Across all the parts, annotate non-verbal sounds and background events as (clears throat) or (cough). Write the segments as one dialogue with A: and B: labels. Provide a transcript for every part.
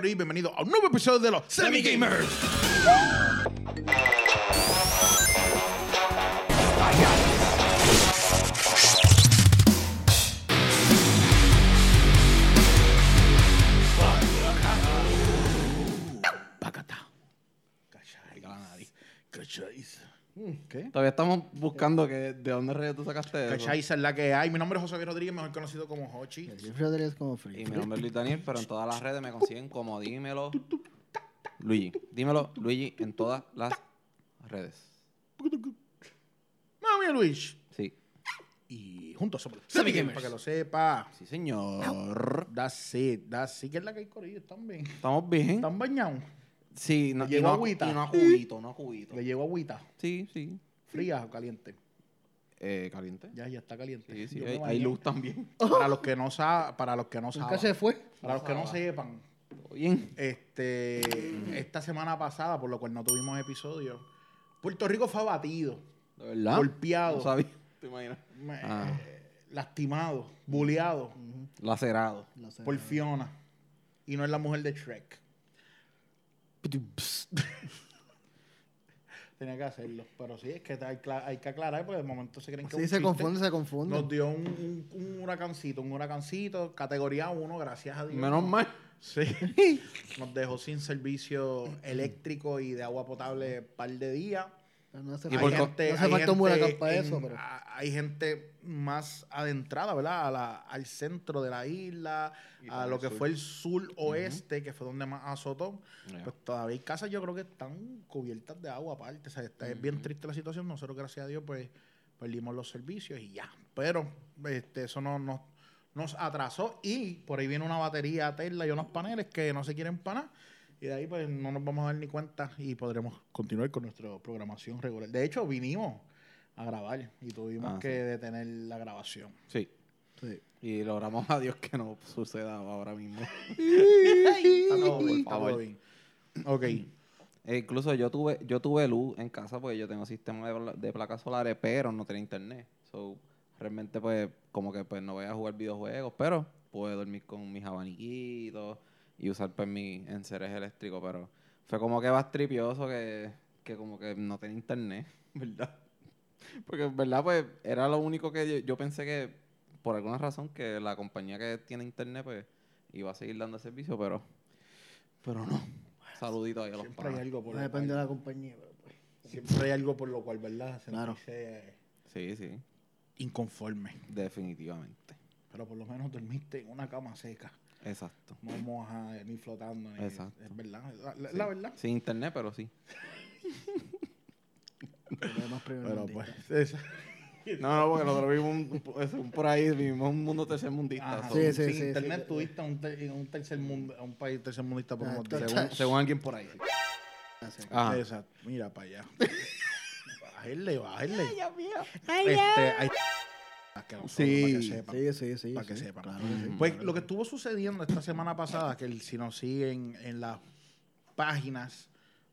A: Bienvenido a un nuevo episodio de los Semi Gamers.
B: ¿Qué?
C: Todavía estamos buscando que, de dónde reyes tú sacaste eso.
A: Cachai es la que hay. Mi nombre es José Rodríguez, mejor conocido como Hochi.
B: El Rodríguez como free.
C: Y mi nombre es Luis Daniel, pero en todas las redes me consiguen como dímelo. Luigi. Dímelo, Luigi, en todas las redes.
A: Mami Luis.
C: Sí.
A: Y juntos somos Semi Gamers. Para que lo sepa.
C: Sí, señor.
A: That's it. That's it. que es la que hay Corillo. Están bien.
C: ¿Estamos bien?
A: Están bañados.
C: Sí, no,
A: ¿Le
C: y
A: llegó
C: no,
A: agüita?
C: y no a juguito, no a juguito.
A: Le llegó agüita.
C: Sí, sí.
A: Fría o caliente.
C: Eh, caliente.
A: Ya, ya está caliente.
C: Sí, sí.
A: Yo me
C: Hay, luz también. (laughs)
A: Para los que no saben, para los que no saben,
B: se fue.
A: para los que no sepan,
C: ¿Todo bien?
A: este, esta semana pasada, por lo cual no tuvimos episodio, Puerto Rico fue abatido,
C: ¿De verdad?
A: golpeado,
C: No sabía. ¿Te imaginas?
A: me-
C: Ah.
A: eh, lastimado, bulleado
C: Lacerado.
A: Por Fiona. Y no es la mujer de Shrek. (laughs) Tenía que hacerlo. Pero sí, es que hay, que aclarar, porque de momento se creen que
B: Sí,
A: un
B: se
A: chiste.
B: confunde, se confunde.
A: Nos dio un, un, un huracancito, un huracancito, categoría 1, gracias a Dios.
C: Menos mal.
A: Sí. (laughs) Nos dejó sin servicio eléctrico y de agua potable un par de días.
B: No hace
C: Y
A: Hay gente,
B: no hace
A: hay
B: falta
A: gente
B: para
A: en-
B: eso, pero...
A: a- hay gente más adentrada, ¿verdad? A la- al centro de la isla,
C: Y
A: a lo que
C: sur.
A: fue el sur oeste, que fue donde más azotó. Pues todavía hay casas, yo creo que están cubiertas de agua aparte. O sea, está, es bien triste la situación. Nosotros, gracias a Dios, pues perdimos los servicios y ya. Pero este, eso no, nos- nos atrasó y por ahí viene una batería Tesla y unos paneles que no se quieren panar. Y de ahí pues no nos vamos a dar ni cuenta y podremos continuar con nuestra programación regular. De hecho, vinimos a grabar y tuvimos
C: Ah,
A: que
C: sí.
A: detener la grabación.
C: Sí.
B: Sí.
C: Y logramos a Dios que no suceda ahora mismo. (laughs)
A: Está todo bien, está
C: favor.
A: todo bien. Ok.
C: E incluso yo tuve, yo tuve luz en casa porque yo tengo sistema de, pla- de placas solares, pero no tenía internet. So, realmente pues como que pues no voy a jugar videojuegos, pero puedo dormir con mis abaniquitos y usar pues mi enseres eléctricos, pero fue como que más tripioso que, que como que no tenía internet, (laughs) ¿verdad? Porque en verdad pues era lo único que yo, yo pensé que por alguna razón que la compañía que tiene internet pues iba a seguir dando servicio, pero pero no. Saludito ahí a los
A: Siempre hay algo por
B: No depende de la compañía, pero pues.
A: siempre hay algo por lo cual, ¿verdad?
B: Claro.
A: Sentirse
C: Sí, sí,
A: inconforme.
C: definitivamente.
A: Pero por lo menos dormiste en una cama seca.
C: Exacto.
A: No moja ni flotando. Ni,
C: Exacto.
A: Es verdad. La, la-
C: Sí.
A: la verdad.
C: Sin internet, pero sí.
B: Pero
A: pues. es-
C: No, no, porque nosotros vivimos un, un- por ahí, vivimos un mundo tercermundista.
A: Ajá,
C: so,
B: Sí,
A: sin
B: sí, sí,
A: internet
B: sí.
A: tuviste un, ter- un tercer mundo, a un país tercermundista por
B: Ah,
C: según, según alguien por ahí. Ajá.
A: Exacto. Mira para allá. (laughs) bájenle, bájenle. Este, hay que
C: Sí.
A: para que sepan.
B: Sí, sí, sí.
A: Para que
B: sí,
A: sepan.
B: Claro que sí.
A: Pues lo que estuvo sucediendo esta semana pasada, que el- si nos siguen en las páginas,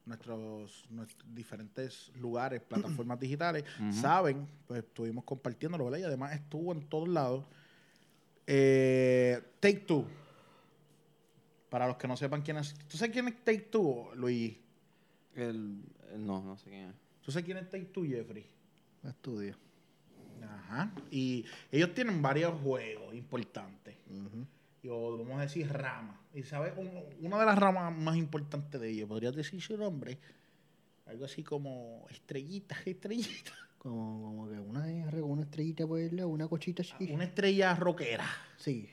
A: nuestros, nuestros diferentes lugares, plataformas digitales, (clears throat) saben, pues estuvimos compartiéndolo, ¿verdad? Y además estuvo en todos lados. Eh, Take Two. Para los que no sepan quién es. ¿Tú sabes quién es Take Two, Luis?
C: El, el- no, no sé quién es.
A: ¿Tú sabes quién es Take Two, Jeffrey?
B: Estudio.
A: Ajá. Y ellos tienen varios juegos importantes. Y- o vamos a decir ramas. Y sabes, Un- una de las ramas más importantes de ellos, podrías decir su nombre, algo así como estrellitas, (laughs) estrellitas.
B: Como, como que una una estrellita por el lado, una cochita así.
A: Una estrella rockera.
B: Sí.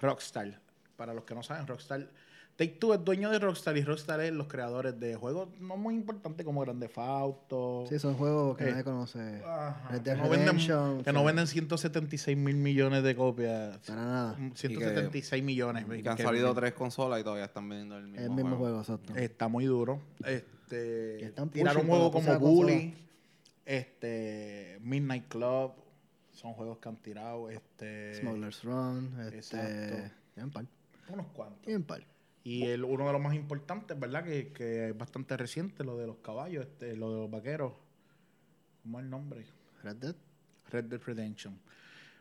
A: Rockstar. Para los que no saben, Rockstar. Take Two es dueño de Rockstar y Rockstar es los creadores de juegos no muy importantes como Grande Auto.
B: Sí, son juegos que
A: Eh,
B: nadie conoce.
A: Ajá,
B: Red
A: que, no venden, que no venden 176 mil millones de copias.
B: Para nada.
A: Mm, 176 millones.
C: Y que han
A: que-
C: salido tres consolas y todavía están vendiendo el mismo,
B: El mismo juego, exacto.
A: Está muy duro. Este,
B: están
A: tiraron juegos como Bully, este, Midnight Club, son juegos que han tirado, este,
B: Smuggler's Run, este...
A: Exacto.
B: Par.
A: unos cuantos.
B: Par.
A: Y el, uno de los más importantes, ¿verdad? Que, que es bastante reciente, lo de los caballos, este, lo de los vaqueros. ¿Cómo es el nombre?
B: Red Dead.
A: Red Dead Redemption.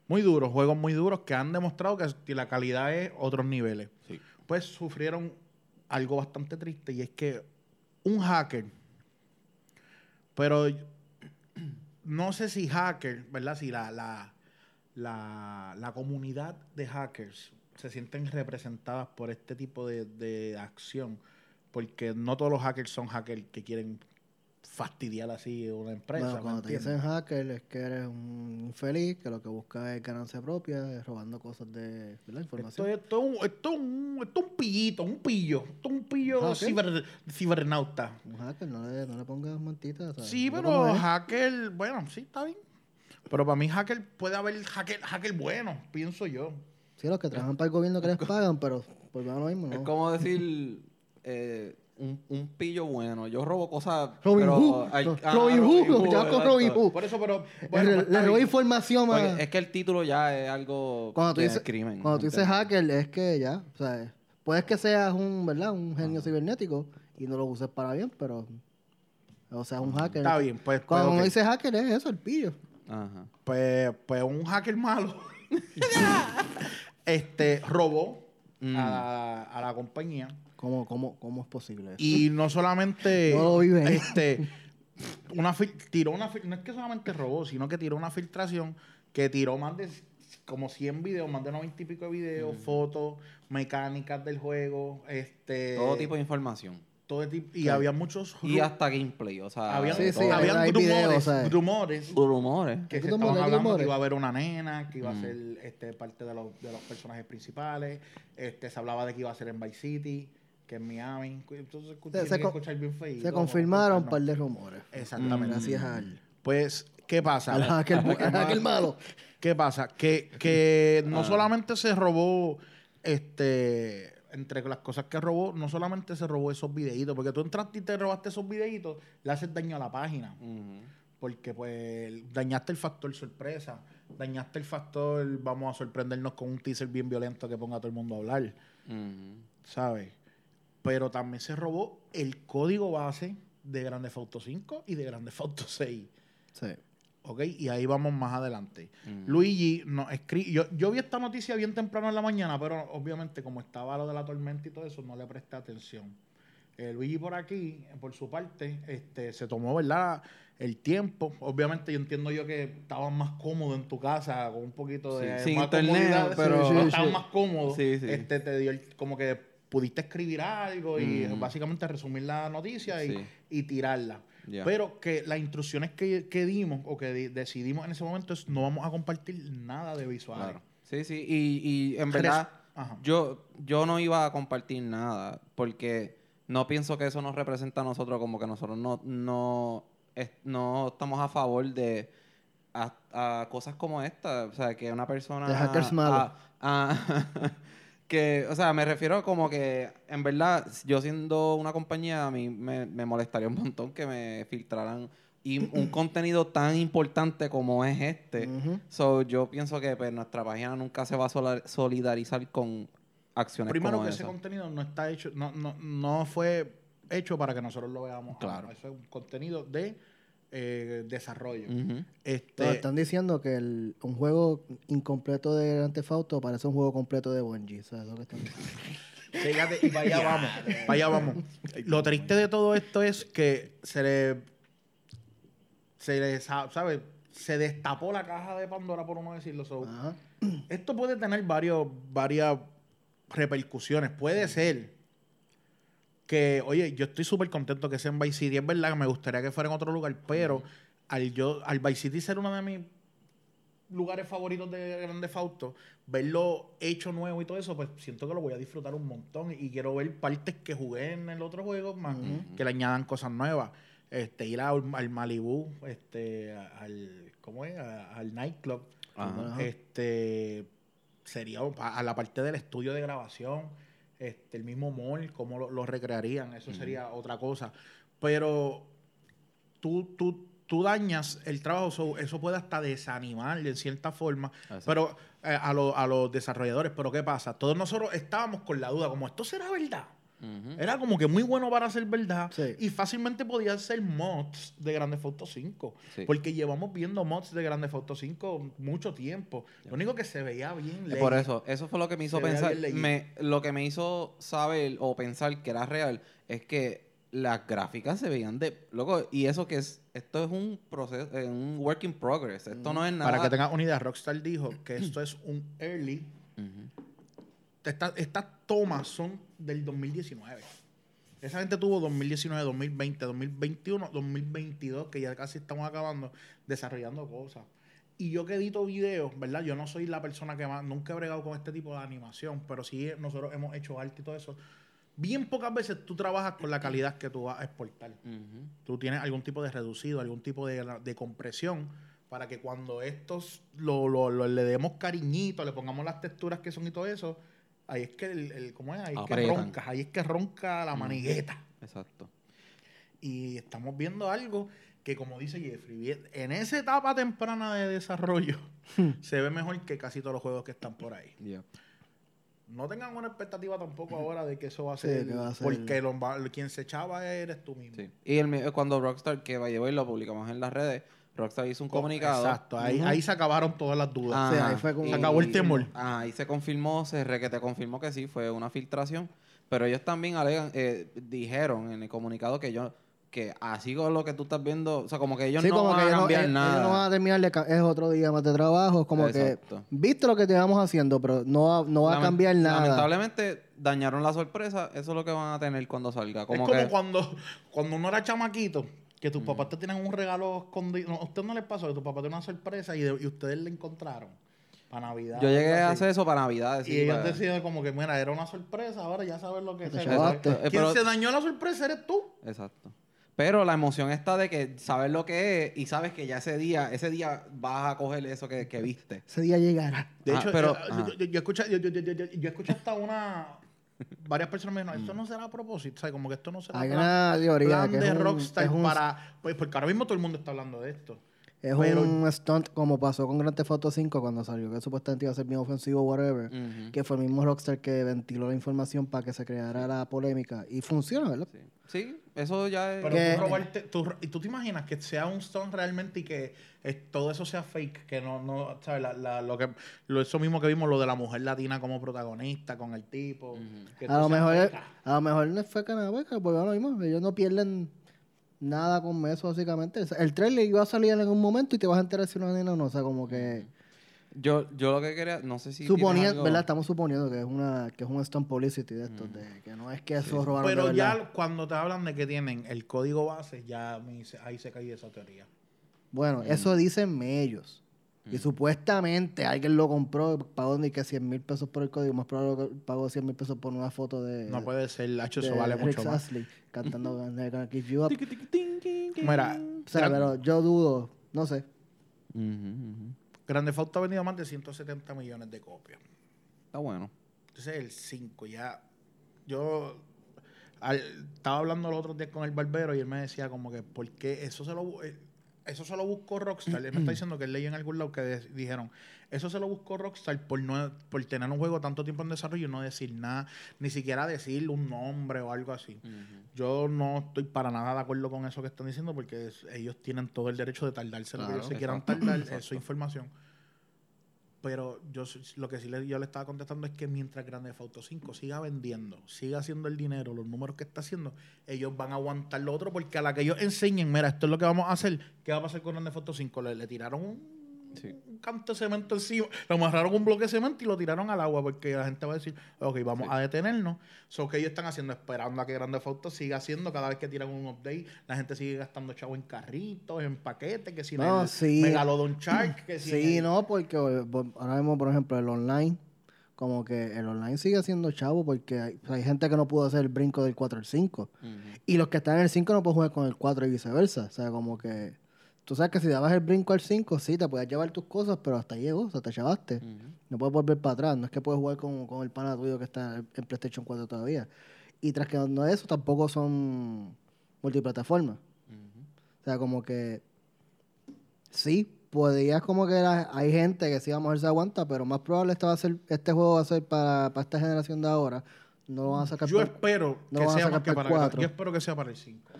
A: Muy duros, juegos muy duros que han demostrado que la calidad es otros niveles.
C: Sí.
A: Pues sufrieron algo bastante triste y es que un hacker, pero no sé si hacker, ¿verdad? Si la, la, la, la comunidad de hackers se sienten representadas por este tipo de, de acción, porque no todos los hackers son hackers que quieren fastidiar así una empresa.
B: Bueno,
A: ¿me
B: cuando te dicen hacker es que eres un infeliz que lo que busca es ganancia propia, es robando cosas de, la
A: Esto
B: información.
A: es, esto, es un, esto, es un, esto es un pillito, un pillo. Esto es un pillo ciber- cibernauta.
B: Un hacker, no le, no le pongas mantitas.
A: Sí,
B: No
A: pero hacker, bueno, sí, está bien. Pero para mí hacker puede haber hacker, hacker bueno, pienso yo.
B: Sí, los que trabajan para el gobierno que les (laughs) pagan, pero por lo mismo, ¿no?
C: Es como decir eh, un, un pillo bueno. Yo robo cosas.
B: Robin
C: pero
B: Hood.
C: ah,
B: Robin Hood, ya con. Robin Hood.
A: Por eso, pero.
B: Le-
A: bueno,
B: le
A: pues,
B: robo información
C: es que el título ya es algo
B: cuando tú
C: de
B: dices,
C: crimen.
B: cuando tú dices hacker, es que ya, o sea, puedes que seas un, ¿verdad? Un genio
A: Ah.
B: cibernético y no lo uses para bien, pero, o sea, un hacker.
A: Está bien, pues.
B: Cuando
A: pues,
B: uno
A: ok.
B: dice hacker es eso, el pillo.
C: Ajá.
A: pues, pues un hacker malo. (laughs) (laughs) este robó
C: Mm.
A: a, la, a la compañía.
B: ¿Cómo, cómo, cómo es posible eso?
A: Y no solamente (laughs)
B: No lo viven.
A: este una tiró una no es que solamente robó, sino que tiró una filtración que tiró más de como 100 videos, más de 90 y pico de videos, fotos, mecánicas del juego, este
C: Todo tipo de información.
A: Todo tipo y
B: Sí.
A: había muchos
C: Y hasta gameplay. O sea,
A: habían,
B: Sí,
A: habían rumores, rumores
C: rumores.
A: que se estaban hablando
B: rumores.
A: que iba a haber una nena, que iba a
C: Mm.
A: ser este, parte de los, de los personajes principales. Este, se hablaba de que iba a ser en Vice City, que en Miami. Entonces, escuché-
B: Se- se
A: escuchar bien feíto,
B: Se
A: ¿no?
B: confirmaron un
A: No.
B: par de rumores.
A: Exactamente.
B: Gracias al,
A: Pues, ¿qué pasa?
B: al hacker, al hacker malo.
A: ¿Qué pasa? Que, que (laughs) no
C: Ah.
A: solamente se robó, este, entre las cosas que robó, no solamente se robó esos videitos, porque tú entraste y te robaste esos videitos, le haces daño a la página. Porque pues dañaste el factor sorpresa, dañaste el factor vamos a sorprendernos con un teaser bien violento que ponga a todo el mundo a hablar. ¿sabes? Pero también se robó el código base de Grande Auto 5 y de Grande Auto 6,
B: Sí.
A: ¿Ok? Y ahí vamos más adelante.
C: Ujú.
A: Luigi nos escribe, yo, yo vi esta noticia bien temprano en la mañana, pero obviamente como estaba lo de la tormenta y todo eso, no le presté atención. Eh, Luigi por aquí, por su parte, este, se tomó, ¿verdad? El tiempo. Obviamente yo entiendo yo que estabas más cómodo en tu casa, con un poquito de
C: Sí,
A: más comodidad,
C: pero-
A: sí,
B: Sí,
A: estabas más cómodo. Este, te dio el- como que pudiste escribir algo y
C: Mm.
A: básicamente resumir la noticia y, y tirarla. Pero que las instrucciones que, que dimos o que di- decidimos en ese momento es no vamos a compartir nada de.
C: Claro. Sí, sí. Y, y en verdad,
A: Ajá.
C: yo, yo no iba a compartir nada porque no pienso que eso nos representa a nosotros como que nosotros no, no, es- no estamos a favor de a, a cosas como esta. O sea, que una persona...
B: De hackers malos.
C: a- a- (laughs) que, o sea, me refiero como que, en verdad, yo siendo una compañía, a mí me, me molestaría un montón que me filtraran y un (clears throat) contenido tan importante como es este. So, yo pienso que pues, nuestra página nunca se va a solidarizar con acciones
A: Primero
C: como
A: que ese contenido no está hecho, no, no, no fue hecho para que nosotros lo veamos.
C: Claro.
A: Eso es un contenido de eh, desarrollo. Este,
B: Pero están diciendo que el- un juego incompleto de Grand Theft Auto parece un juego completo de Bungie. O sea, eso que están diciendo. (laughs)
A: Fíjate, y para allá vamos. Para allá vamos. Lo triste de todo esto es que se le. Se le, sa- ¿sabes? Se destapó la caja de Pandora, por uno decirlo. So, esto puede tener varios, varias repercusiones. Puede ser que, oye, yo estoy súper contento que sea en Vice City. Es verdad que me gustaría que fuera en otro lugar, pero al yo al Vice City ser uno de mis lugares favoritos de Grande Fausto, verlo hecho nuevo y todo eso, pues siento que lo voy a disfrutar un montón y quiero ver partes que jugué en el otro juego, más que le añadan cosas nuevas. Este, ir al, al Malibu, este, al, ¿cómo es? A- al nightclub.
C: Ajá.
A: Este sería a la parte del estudio de grabación, este, el mismo mall, cómo lo, lo recrearían, eso sería otra cosa. Pero tú, tú, tú dañas el trabajo, so, eso puede hasta desanimar de cierta forma, pero eh, a, lo- a los desarrolladores. Pero ¿qué pasa? Todos nosotros estábamos con la duda, como esto será verdad. Era como que muy bueno para ser verdad.
B: Sí.
A: Y fácilmente podía ser mods de Grande Auto 5.
C: Sí.
A: Porque llevamos viendo mods de Grande Auto 5 mucho tiempo. Lo único que se veía bien.
C: Por eso, eso fue lo que me hizo pensar. Me, lo que me hizo saber o pensar que era real es que las gráficas se veían de. Loco, y eso que es. Esto es un proceso, eh, un work in progress. Esto no es nada.
A: Para que tengas una idea, Rockstar dijo que (clears throat) esto es un early.
C: Ujú.
A: Esta- Estas tomas son del 2019. Esa gente tuvo 2019, 2020, 2021, 2022, que ya casi estamos acabando, desarrollando cosas. Y yo que edito videos, ¿verdad? Yo no soy la persona que más, nunca he bregado con este tipo de animación, pero sí nosotros hemos hecho arte y todo eso. Bien pocas veces tú trabajas con la calidad que tú vas a exportar. Tú tienes algún tipo de reducido, algún tipo de, de compresión para que cuando estos lo, lo- lo- le demos cariñito, le pongamos las texturas que son y todo eso, ahí es que el, el- ¿cómo es? Ahí es que
C: Aprietan.
A: ronca, ahí es que ronca la manigueta.
C: Exacto.
A: Y estamos viendo algo que como dice Jeffrey, en esa etapa temprana de desarrollo se ve mejor que casi todos los juegos que están por ahí.
C: Yeah.
A: No tengan una expectativa tampoco ahora de que eso va a
B: Sí,
A: ser,
B: que va a ser-
A: porque lo va- quien se echaba eres tú mismo.
C: Sí. Y el, cuando Rockstar, que vaya y lo publicamos en las redes, Rockstar hizo un comunicado.
A: Exacto, ahí, ahí se acabaron todas las dudas.
B: Sí, ahí fue como-
A: Se acabó el temor.
C: Ahí se confirmó, se requete confirmó que sí, fue una filtración. Pero ellos también alegan, eh, dijeron en el comunicado que yo, que así con lo que tú estás viendo, o sea, como que ellos
B: Sí,
C: no
B: como
C: van
B: que
C: a
B: ellos no,
C: cambiar
B: ellos
C: nada.
B: no van a terminar, de es otro día más de trabajo, como
C: Exacto.
B: que, viste lo que te vamos haciendo, pero no va, no va a cambiar nada.
C: Lamentablemente dañaron la sorpresa, eso es lo que van a tener cuando salga. Como
A: es como
C: que,
A: cuando, cuando uno era chamaquito, que tus papás te tienen un regalo escondido. No, ¿A usted no les pasó que tus papás tienen una sorpresa y, de- y ustedes le encontraron para Navidad?
C: yo llegué a hacer eso para Navidad.
A: Y ellos deciden como que, mira, era una sorpresa, ahora ya sabes lo que es. Quien
C: pero-
A: se dañó la sorpresa eres tú.
C: Exacto. Pero la emoción está de que sabes lo que es y sabes que ya ese día, ese día vas a coger eso que, que viste.
B: Ese día llegará.
A: De
C: Ah,
A: hecho,
C: pero-
A: eh,
C: ajá.
A: yo, yo, yo escuché, yo, yo, yo, yo- yo escuché hasta una... Varias personas me dijeron, esto no será a propósito, ¿sabes? Como que esto no será
B: Hay
A: plan-
B: una teoría
A: plan
B: que es
A: de
B: un-
A: Rockstar
B: es un-
A: para... Pues porque ahora mismo todo el mundo está hablando de esto.
B: Es
A: Pero-
B: un stunt como pasó con Grand Theft Auto 5 cuando salió, que supuestamente iba a ser bien ofensivo, whatever.
C: Ujú.
B: Que fue el mismo Rockstar que ventiló la información para que se creara la polémica. Y funciona, ¿verdad?
C: Sí. Sí, eso ya es...
A: Pero
B: Que-
A: tú robarte, tú, tú te imaginas que sea un stone realmente y que eh, todo eso sea fake, que no, no, ¿sabes? La, la- lo que, lo, eso mismo que vimos, lo de la mujer latina como protagonista con el tipo. que
B: A lo,
A: tú seas
B: mejor,
A: fake.
B: a lo mejor no fue porque ahora mismo ellos no pierden nada con eso, básicamente. O sea, El trailer iba a salir en algún momento y te vas a enterar si una nena o no. O sea, como que.
C: Yo, yo lo que quería, no sé si...
B: suponiendo,
C: algo-
B: ¿verdad? Estamos suponiendo que es una que es un stunt publicity de estos, de que no es que eso robaron
A: Pero ya cuando te hablan de que tienen el código base, ya me dice- ahí se cae esa teoría.
B: Bueno, eso dicen ellos. Y supuestamente alguien lo compró, pagó ni que 100 mil pesos por el código, más probable que pagó 100 mil pesos por una foto de,
A: No puede ser, Lacho, eso vale
B: Rick
A: mucho más.
B: Astley cantando Gonna Give You Up.
A: Mira,
B: O sea,
A: Gran-
B: pero yo dudo, no sé.
A: Grande Auto ha vendido más de 170 millones de copias.
C: Está bueno.
A: Entonces el 5 ya. Yo al- estaba hablando los otros días con el barbero y él me decía como que, ¿por qué eso se lo, eh, eso se lo buscó Rockstar? él me está (clears throat) diciendo que él leyó en algún lado que de- dijeron, eso se lo buscó Rockstar por, no, por tener un juego tanto tiempo en desarrollo y no decir nada, ni siquiera decir un nombre o algo así. Yo no estoy para nada de acuerdo con eso que están diciendo porque es- ellos tienen todo el derecho de tardarse lo que
C: Claro,
A: ellos se quieran tardar, (clears throat) eso es información. Pero yo lo que sí le, yo le estaba contestando es que mientras Grande Theft Auto 5 siga vendiendo, siga haciendo el dinero, los números que está haciendo, ellos van a aguantar lo otro porque a la que ellos enseñen, mira, esto es lo que vamos a hacer, ¿qué va a pasar con Grande Theft Auto 5? Le, le tiraron un,
C: Sí.
A: un canto de cemento encima, le amarraron un bloque de cemento y lo tiraron al agua porque la gente va a decir, ok, vamos a detenernos. So que ellos están haciendo, esperando a que Grande Auto siga haciendo cada vez que tiran un update, la gente sigue gastando chavo en carritos, en paquetes, que si
B: No,
A: el
B: sí.
A: Megalodon (clears throat) Shark, que si
B: Sí,
A: el-
B: no, porque ahora mismo, por ejemplo, el online, como que el online sigue siendo chavo porque hay, gente que no pudo hacer el brinco del 4 al 5.
C: Ujú.
B: Y los que están en el 5 no pueden jugar con el 4 y viceversa. O sea, como que... Tú sabes que si dabas el brinco al 5, sí, te puedes llevar tus cosas, pero hasta llegó, o sea, te.
C: Ujú.
B: No puedes volver para atrás. No es que puedes jugar con, con el pana tuyo que está en PlayStation 4 todavía. Y tras que no eso, tampoco son multiplataformas. O sea, como que sí, podrías como que era- hay gente que sí a lo mejor se aguanta, pero más probable este va a ser, este juego va a ser para, para esta generación de ahora. no lo van a sacar
A: Yo
B: por-
A: espero
B: no
A: que sea más que
B: para
A: para
B: el
A: el
B: cuatro.
A: Yo espero que sea para el 5.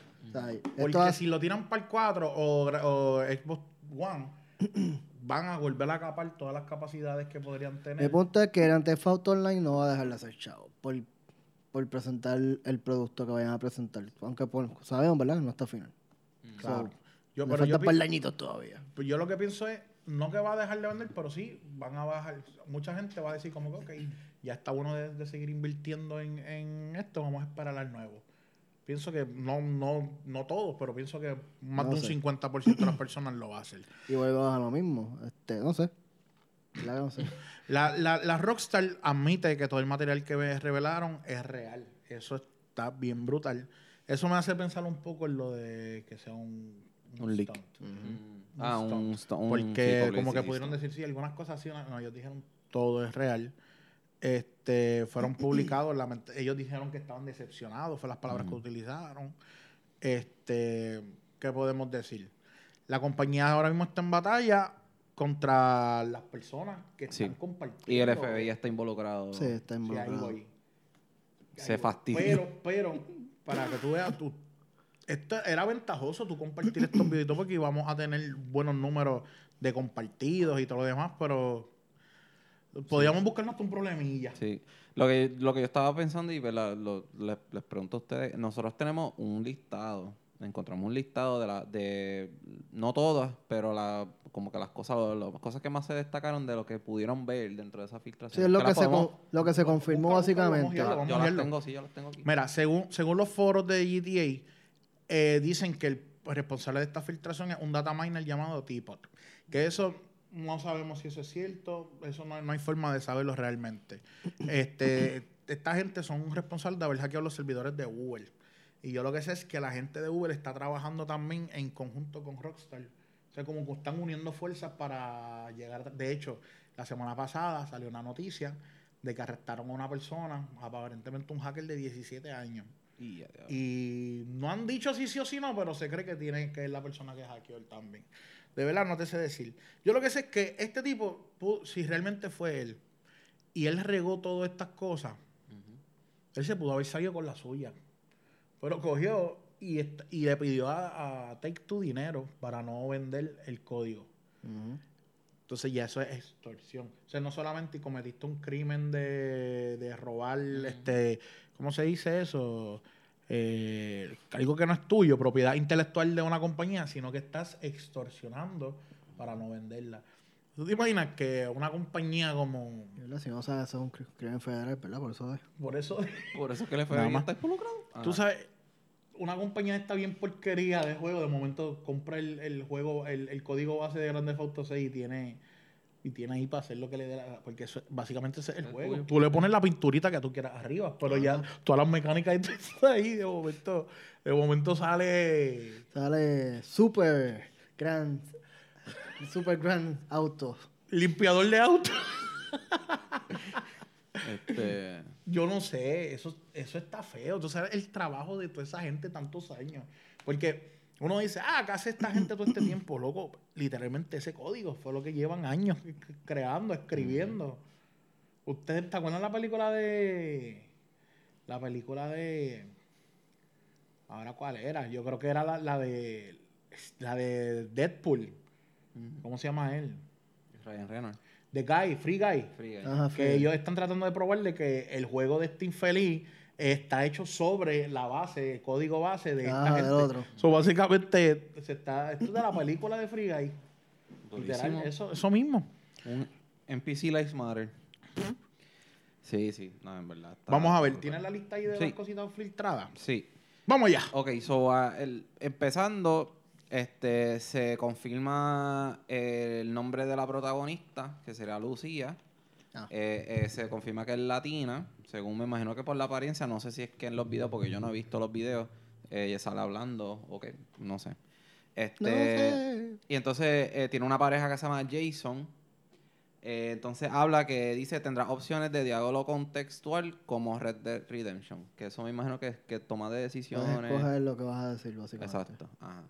B: Esto
A: Porque
B: hace-
A: si lo tiran para el 4 o, gra- o Xbox One, (clears throat) van a volver a capar todas las capacidades que podrían tener.
B: punto es que el Auto Online no va a dejar de hacer chavo por, por presentar el producto que vayan a presentar. Aunque por, sabemos, ¿verdad? No está final.
A: Claro.
B: So,
A: Yo, pero
B: faltan par todavía.
A: pues yo lo que pienso es, no que va a dejar de vender, pero sí van a bajar. Mucha gente va a decir como que, ok, ya está bueno de, de seguir invirtiendo en, en esto, vamos a esperar al nuevo. Pienso que no, no, no todos, pero pienso que más
B: No
A: de un
B: sé.
A: 50% de las personas lo va a hacer. (clears throat)
B: Y vuelve a lo mismo. Este, no sé. La no sé. (laughs)
A: La, la, la Rockstar admite que todo el material que ve- revelaron es real. Eso está bien brutal. Eso me hace pensar un poco en lo de que sea un,
C: Un leak.
A: stunt.
C: Mm. Ah,
A: stunt.
C: un, un
A: Porque
C: sí,
A: como que pudieron
C: stunt.
A: decir, sí, algunas cosas no, no, ellos dijeron todo es real. Este, fueron (clears throat) publicados, ellos dijeron que estaban decepcionados, fue las palabras que utilizaron. Este, ¿qué podemos decir? La compañía ahora mismo está en batalla contra las personas que están
C: Sí.
A: compartiendo.
C: Y el FBI está involucrado.
B: Sí, está
A: Sí, ahí
B: involucrado.
A: voy.
C: Se
A: Ahí
C: fastidia.
A: Pero, pero, para que tú veas, tú, esto era ventajoso tú compartir estos videos porque íbamos a tener buenos números de compartidos y todo lo demás, pero podíamos buscarnos un problemilla.
C: Sí. Lo que, lo que yo estaba pensando y ¿verdad? Lo- les, les pregunto a ustedes, nosotros tenemos un listado, encontramos un listado de la, de no todas, pero la, como que las cosas, las cosas que más se destacaron de lo que pudieron ver dentro de esa filtración.
B: Sí, es lo
C: Que
B: que, se,
C: podemos-
B: con- lo que se confirmó
A: busca,
B: básicamente.
C: yo,
A: vamos
C: yo
A: a
C: las tengo, sí, yo las tengo aquí.
A: Mira, según, según los foros de GTA, eh, dicen que el responsable de esta filtración es un data miner llamado Teapot. Que eso no sabemos si eso es cierto, eso no, no hay forma de saberlo realmente. Este, (laughs) esta gente son responsables de haber hackeado los servidores de Google. Y yo lo que sé es que la gente de Google está trabajando también en conjunto con Rockstar. O sea, como que están uniendo fuerzas para llegar. De hecho, la semana pasada salió una noticia de que arrestaron a una persona, aparentemente un hacker de 17 años.
C: Y
A: no han dicho si sí o si no, pero se cree que tiene que es la persona que hackeó él también. De verdad, no te sé decir. Yo lo que sé es que este tipo, si realmente fue él, y él regó todas estas cosas, él se pudo haber salido con la suya. Pero cogió y, y le pidió a, a Take Two dinero para no vender el código. Entonces ya eso es extorsión. O sea, no solamente cometiste un crimen de, de robar, este, ¿cómo se dice eso? Eh, algo que no es tuyo, propiedad intelectual de una compañía, sino que estás extorsionando para no venderla. ¿Tú te imaginas que una compañía como...
B: Si no sabes, eso es un cri- crimen federal, ¿verdad? Por eso es.
A: Por eso,
C: Por eso es que fue
A: más.
C: está involucrado.
A: tú
C: Ah.
A: sabes, una compañía está bien porquería de juego, de momento compra el, el juego, el, el código base de Grande Auto 6 y tiene... Y tiene ahí para hacer lo que le dé la Porque eso, básicamente ese es el
C: El
A: juego.
C: juego.
A: Tú le pones la pinturita que tú quieras arriba, pero ya todas las mecánicas (laughs) eso ahí, de momento, de momento sale.
B: Sale super grand. Super grand auto.
A: Limpiador de auto.
C: Este, (laughs)
A: Yo no sé, eso, eso está feo. Tú sabes el trabajo de toda esa gente tantos años. Porque uno dice, ah, ¿qué hace esta gente todo este (clears throat) tiempo? Loco, literalmente ese código fue lo que llevan años (laughs) creando, escribiendo. ¿Ustedes te acuerdan la película de. La película de. Ahora, ¿cuál era? Yo creo que era la, la de. La de Deadpool. ¿Cómo se llama él?
C: Ryan Reynolds.
A: The Guy, Free Guy.
C: Free Guy.
B: Ajá,
A: que ellos están tratando de probarle que el juego de este infeliz está hecho sobre la base, el código base de esta gente.
B: del otro.
A: So, básicamente, se está, esto es de la película de Free Guy. Literal, eso, eso mismo.
C: Un NPC Lives Matter. Sí, sí, no, en verdad. está
A: Vamos a ver. ¿tienes la lista ahí de
C: Sí.
A: las cositas filtradas?
C: Sí.
A: Vamos allá.
C: Ok, so, ah, el- empezando, este, se confirma el nombre de la protagonista, que será Lucía.
B: Ah.
C: Eh, eh, se confirma que es latina, según me imagino que por la apariencia, no sé si es que en los videos, porque yo no he visto los videos, eh, ella sale hablando, ok, no sé. Este,
B: No sé.
C: Y entonces tiene una pareja que se llama Jason. Entonces habla que dice tendrá opciones de diálogo contextual como Red Dead Redemption. Que eso me imagino que es que toma de decisiones.
B: escoger lo que vas a decir, básicamente.
C: Exacto. ajá.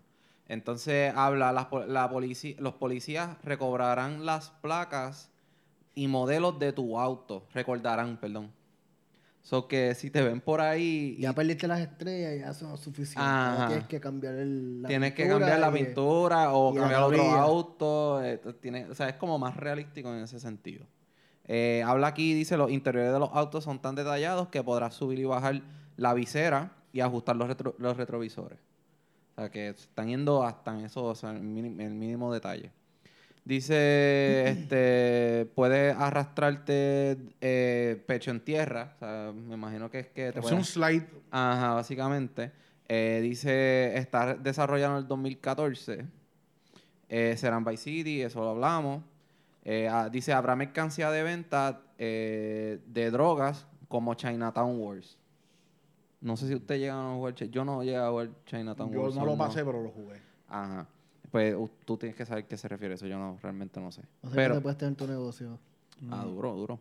C: Entonces habla, las, la polici- los policías recobrarán las placas y modelos de tu auto. Recordarán, perdón. So que si te ven por ahí... y
B: Ya perdiste las estrellas, ya son suficientes.
C: Ajá.
B: Tienes que cambiar el, la
C: tienes que cambiar la
B: y-
C: pintura o
B: y
C: cambiar otro auto. eh, tiene, o sea, es como más realístico en ese sentido. Eh, habla aquí, dice, los interiores de los autos son tan detallados que podrás subir y bajar la visera y ajustar los, retro- los retrovisores. O sea, que están yendo hasta en eso, o sea, el mínimo, el mínimo detalle. Dice, este, puedes arrastrarte eh, pecho en tierra. O sea, me imagino que es que te
A: Es
C: puedes-
A: un slide.
C: Ajá, básicamente. Eh, dice, está desarrollado en el 2014. Eh, será en Vice City, eso lo hablamos. Eh, ah, dice, habrá mercancía de venta eh, de drogas como Chinatown Wars. No sé si ustedes llegan a jugar. Yo no llegué a jugar Chinatown
A: Yo
C: Wars.
A: no
C: so
A: lo pasé, pero lo jugué.
C: Ajá. Pues tú tienes que saber qué se refiere eso. Yo no, realmente no sé.
B: O sea,
C: pero,
B: que te puedes tener tu negocio.
C: ah, duro, duro.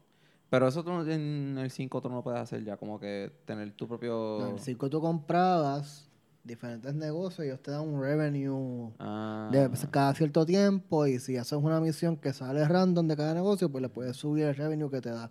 C: Pero eso tú en el 5 tú no lo puedes hacer ya, como que tener tu propio...
B: En el circo tú comprabas diferentes negocios y ellos te dan un revenue
C: Ah.
B: de pues, cada cierto tiempo y si haces una misión que sale random de cada negocio, pues le puedes subir el revenue que te da.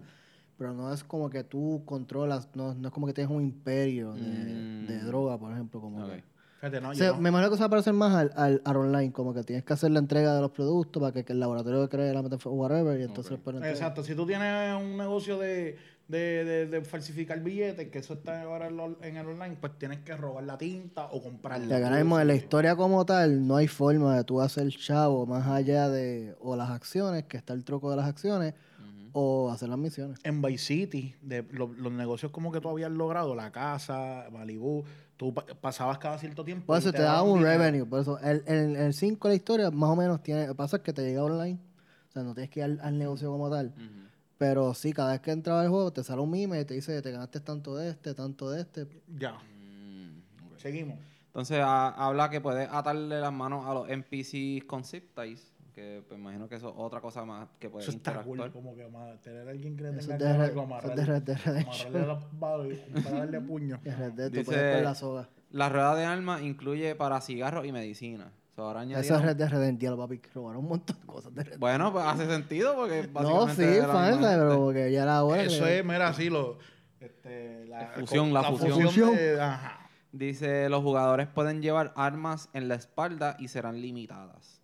B: Pero no es como que tú controlas, no, no es como que tienes un imperio de,
C: Mm.
B: de droga, por ejemplo. Como que-
A: Fíjate, no,
B: O
A: yo
B: sea,
A: no-
B: Me imagino que eso va a parecer más al, al, al online, como que tienes que hacer la entrega de los productos para que, que el laboratorio cree la metanfetamina whatever y entonces
C: Ok.
B: después la entrega.
A: Exacto, si tú tienes un negocio de, de, de, de falsificar billetes, que eso está ahora en, lo- en el online, pues tienes que robar la tinta o comprarla.
B: Que ahora mismo en la historia como tal no hay forma de tú hacer chavo más allá de o las acciones, que está el truco de las acciones. O hacer las misiones.
A: En Vice City, de lo- los negocios como que tú habías logrado, la casa, Malibu, tú pa- pasabas cada cierto tiempo.
B: Por
A: y
B: eso te da
A: daban
B: un
A: dinero.
B: revenue. Por eso, el, el, el 5 de la historia más o menos tiene. Lo que pasa es que te llega online. O sea, no tienes que ir al, al negocio como tal.
C: Ujú.
B: Pero sí, cada vez que entraba al juego te sale un mime y te dice, te ganaste tanto de este, tanto de este.
A: Ya,
C: Mm, ok.
A: seguimos.
C: Entonces ha- habla que puedes atarle las manos a los NPCs con zip ties, que pues, imagino que eso es otra cosa más que puedes
A: Eso está
C: interactuar.
A: cool, como que tener a alguien que le tenga
B: es de,
A: que
B: de Redemption.
A: amarrarle y para darle puño.
C: Dice-
B: la soga.
C: La rueda de armas incluye para cigarros y medicina. So, ahora
B: Eso
C: añadieron-
B: es Red Dead Redemption, diablo, papi. Robaron un montón de cosas de Red Dead.
C: Bueno, pues hace sentido porque
B: No,
C: básicamente
B: sí,
C: es de la
B: fan,
C: misma
B: pero porque ya era hora.
A: Eso
B: que-
A: es, mira, así lo. Este, la,
C: La fusión, la fusión.
B: Fusión.
A: de- ajá.
C: Dice, los jugadores pueden llevar armas en la espalda y serán limitadas.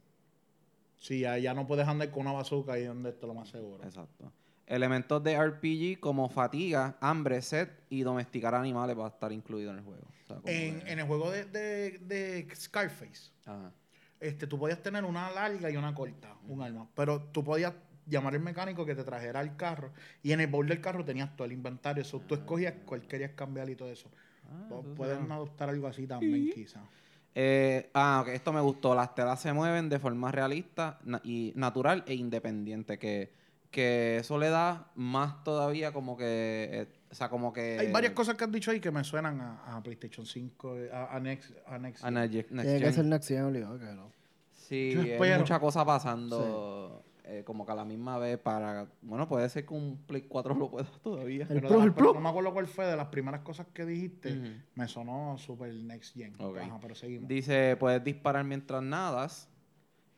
A: Sí, ya, ya no puedes andar con una bazooka ahí donde esto es lo más seguro.
C: Exacto. Elementos de RPG como fatiga, hambre, sed y domesticar animales va a estar incluido en el juego. O sea, como
A: En, el juego de, de, de Scarface,
C: Ajá.
A: este, tú podías tener una larga y una corta, un arma. Pero tú podías llamar al mecánico que te trajera el carro. Y en el bowl del carro tenías todo el inventario. Eso tú escogías cuál querías cambiar y todo eso.
C: Ah,
A: Pueden adoptar algo así también, quizás.
C: Eh, ah, ok, esto me gustó. Las telas se mueven de forma realista na- y natural e independiente. Que, que eso le da más todavía como que. eh, o sea, como que.
A: Hay varias cosas que has dicho ahí que me suenan a, a PlayStation 5, eh, a, a Next, a Next
C: a Next- Next
B: Tiene que
C: Gen.
B: ser Next Gen obligado, no.
C: Sí, hay mucha cosa pasando. Eh, como que a la misma vez para. Bueno, puede ser que un Play 4 lo pueda (laughs) todavía.
B: El
A: Pero,
B: Pro, el Pro.
A: no me acuerdo cuál fue de las primeras cosas que dijiste. Me sonó super Next Gen.
C: Ok.
A: Ajá, pero seguimos.
C: Dice, puedes disparar mientras nadas.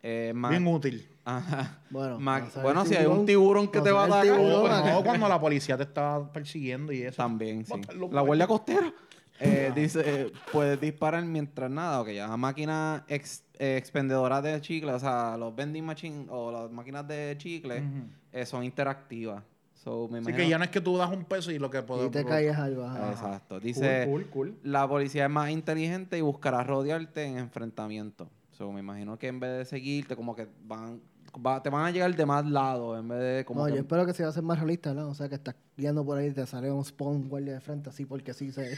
C: Eh, ma-
A: Bien útil.
C: Ajá.
B: Bueno,
C: Ma-
B: cuando sale
C: bueno, si hay un tiburón que te va a
B: acá-
A: no, cuando la policía te está persiguiendo y eso.
C: También, sí. La guardia costera. Eh, dice, eh, puedes disparar mientras nada. Ok, ya. Máquinas ex- eh, expendedoras de chicle, o sea, los vending machines o las máquinas de chicle
A: Ujú.
C: eh, son interactivas. So, me
A: Así
C: imagino-
A: que ya no es que tú das un peso y lo que
B: Y
A: puedo.
B: te caes algo. ajá.
C: Exacto. Dice,
A: Cool, cool, cool.
C: la policía es más inteligente y buscará rodearte en enfrentamiento. So, me imagino que en vez de seguirte, como que van, va- te van a llegar de más lados, en vez de como
B: No,
C: que-
B: yo espero que se va a hacer más realista, ¿no? O sea, que estás guiando por ahí y te sale un spawn guardia de frente así porque sí se...